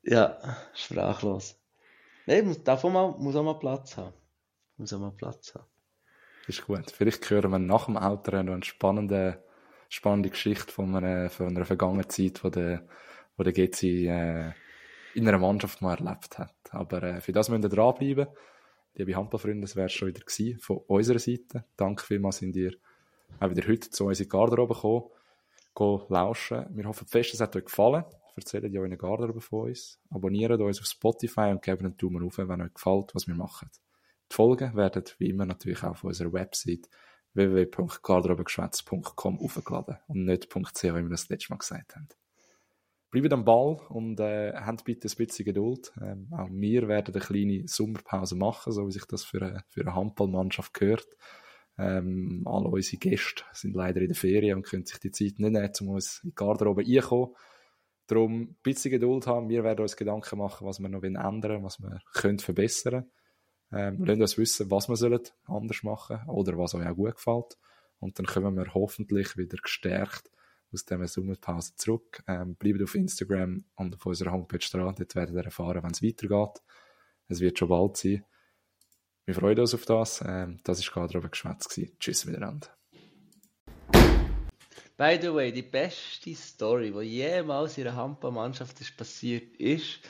Ja, sprachlos. Nein, muss, davon mal, muss auch mal Platz haben. Muss auch mal Platz haben. Ist gut. Vielleicht hören wir nach dem Outro noch eine spannende, spannende Geschichte von einer, von einer vergangenen Zeit, wo der, wo der Gezi äh, in einer Mannschaft mal erlebt hat. Aber äh, für das müssen wir dranbleiben. Liebe Handballfreunde, das wäre schon wieder gewesen von unserer Seite. Danke vielmals, sind ihr auch wieder heute zu uns in die Garderobe gekommen, gehen lauschen. Wir hoffen fest, es hat euch gefallen. Erzählt ja der Garderobe von uns. Abonniert uns auf Spotify und gebt einen Daumen hoch, wenn euch gefällt, was wir machen. Die Folgen werden wie immer natürlich auch auf unserer Website www.garderobegeschwätz.com aufgeladen und nicht .ch, wie wir das letzte Mal gesagt haben. Bleibt am Ball und äh, habt bitte ein bisschen Geduld. Ähm, auch wir werden eine kleine Sommerpause machen, so wie sich das für eine, für eine Handballmannschaft gehört. Ähm, alle unsere Gäste sind leider in der Ferien und können sich die Zeit nicht nehmen, um uns in die Garderobe reinzukommen. Darum ein bisschen Geduld haben. Wir werden uns Gedanken machen, was wir noch ändern wollen, was wir können verbessern können. Ähm, lasst uns wissen, was wir anders machen sollen oder was euch auch gut gefällt. Und dann kommen wir hoffentlich wieder gestärkt aus dieser Sommerpause zurück. Ähm, bleibt auf Instagram und auf unserer Homepage dran. Dort werdet ihr erfahren, wenn es weitergeht. Es wird schon bald sein. Wir freuen uns auf das. Ähm, das war gerade oben geschwätzt. Tschüss miteinander. By the way, die beste Story, die jemals in einer Handballmannschaft ist passiert, ist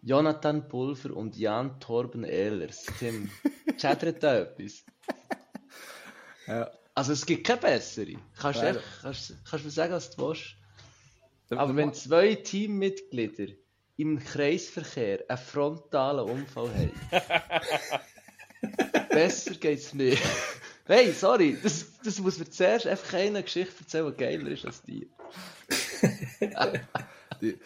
Jonathan Pulver und Jan Torben Ehlers. Tim, [LAUGHS] chattert da etwas? Ja. Also es gibt keine bessere. Kannst du echt- kannst, kannst du mir sagen, was du willst? Aber wenn zwei Teammitglieder im Kreisverkehr einen frontalen Unfall haben, [LAUGHS] besser geht's nicht. Hey, sorry, das, das muss mir zuerst einfach eine Geschichte erzählen, die geiler ist als die. Die,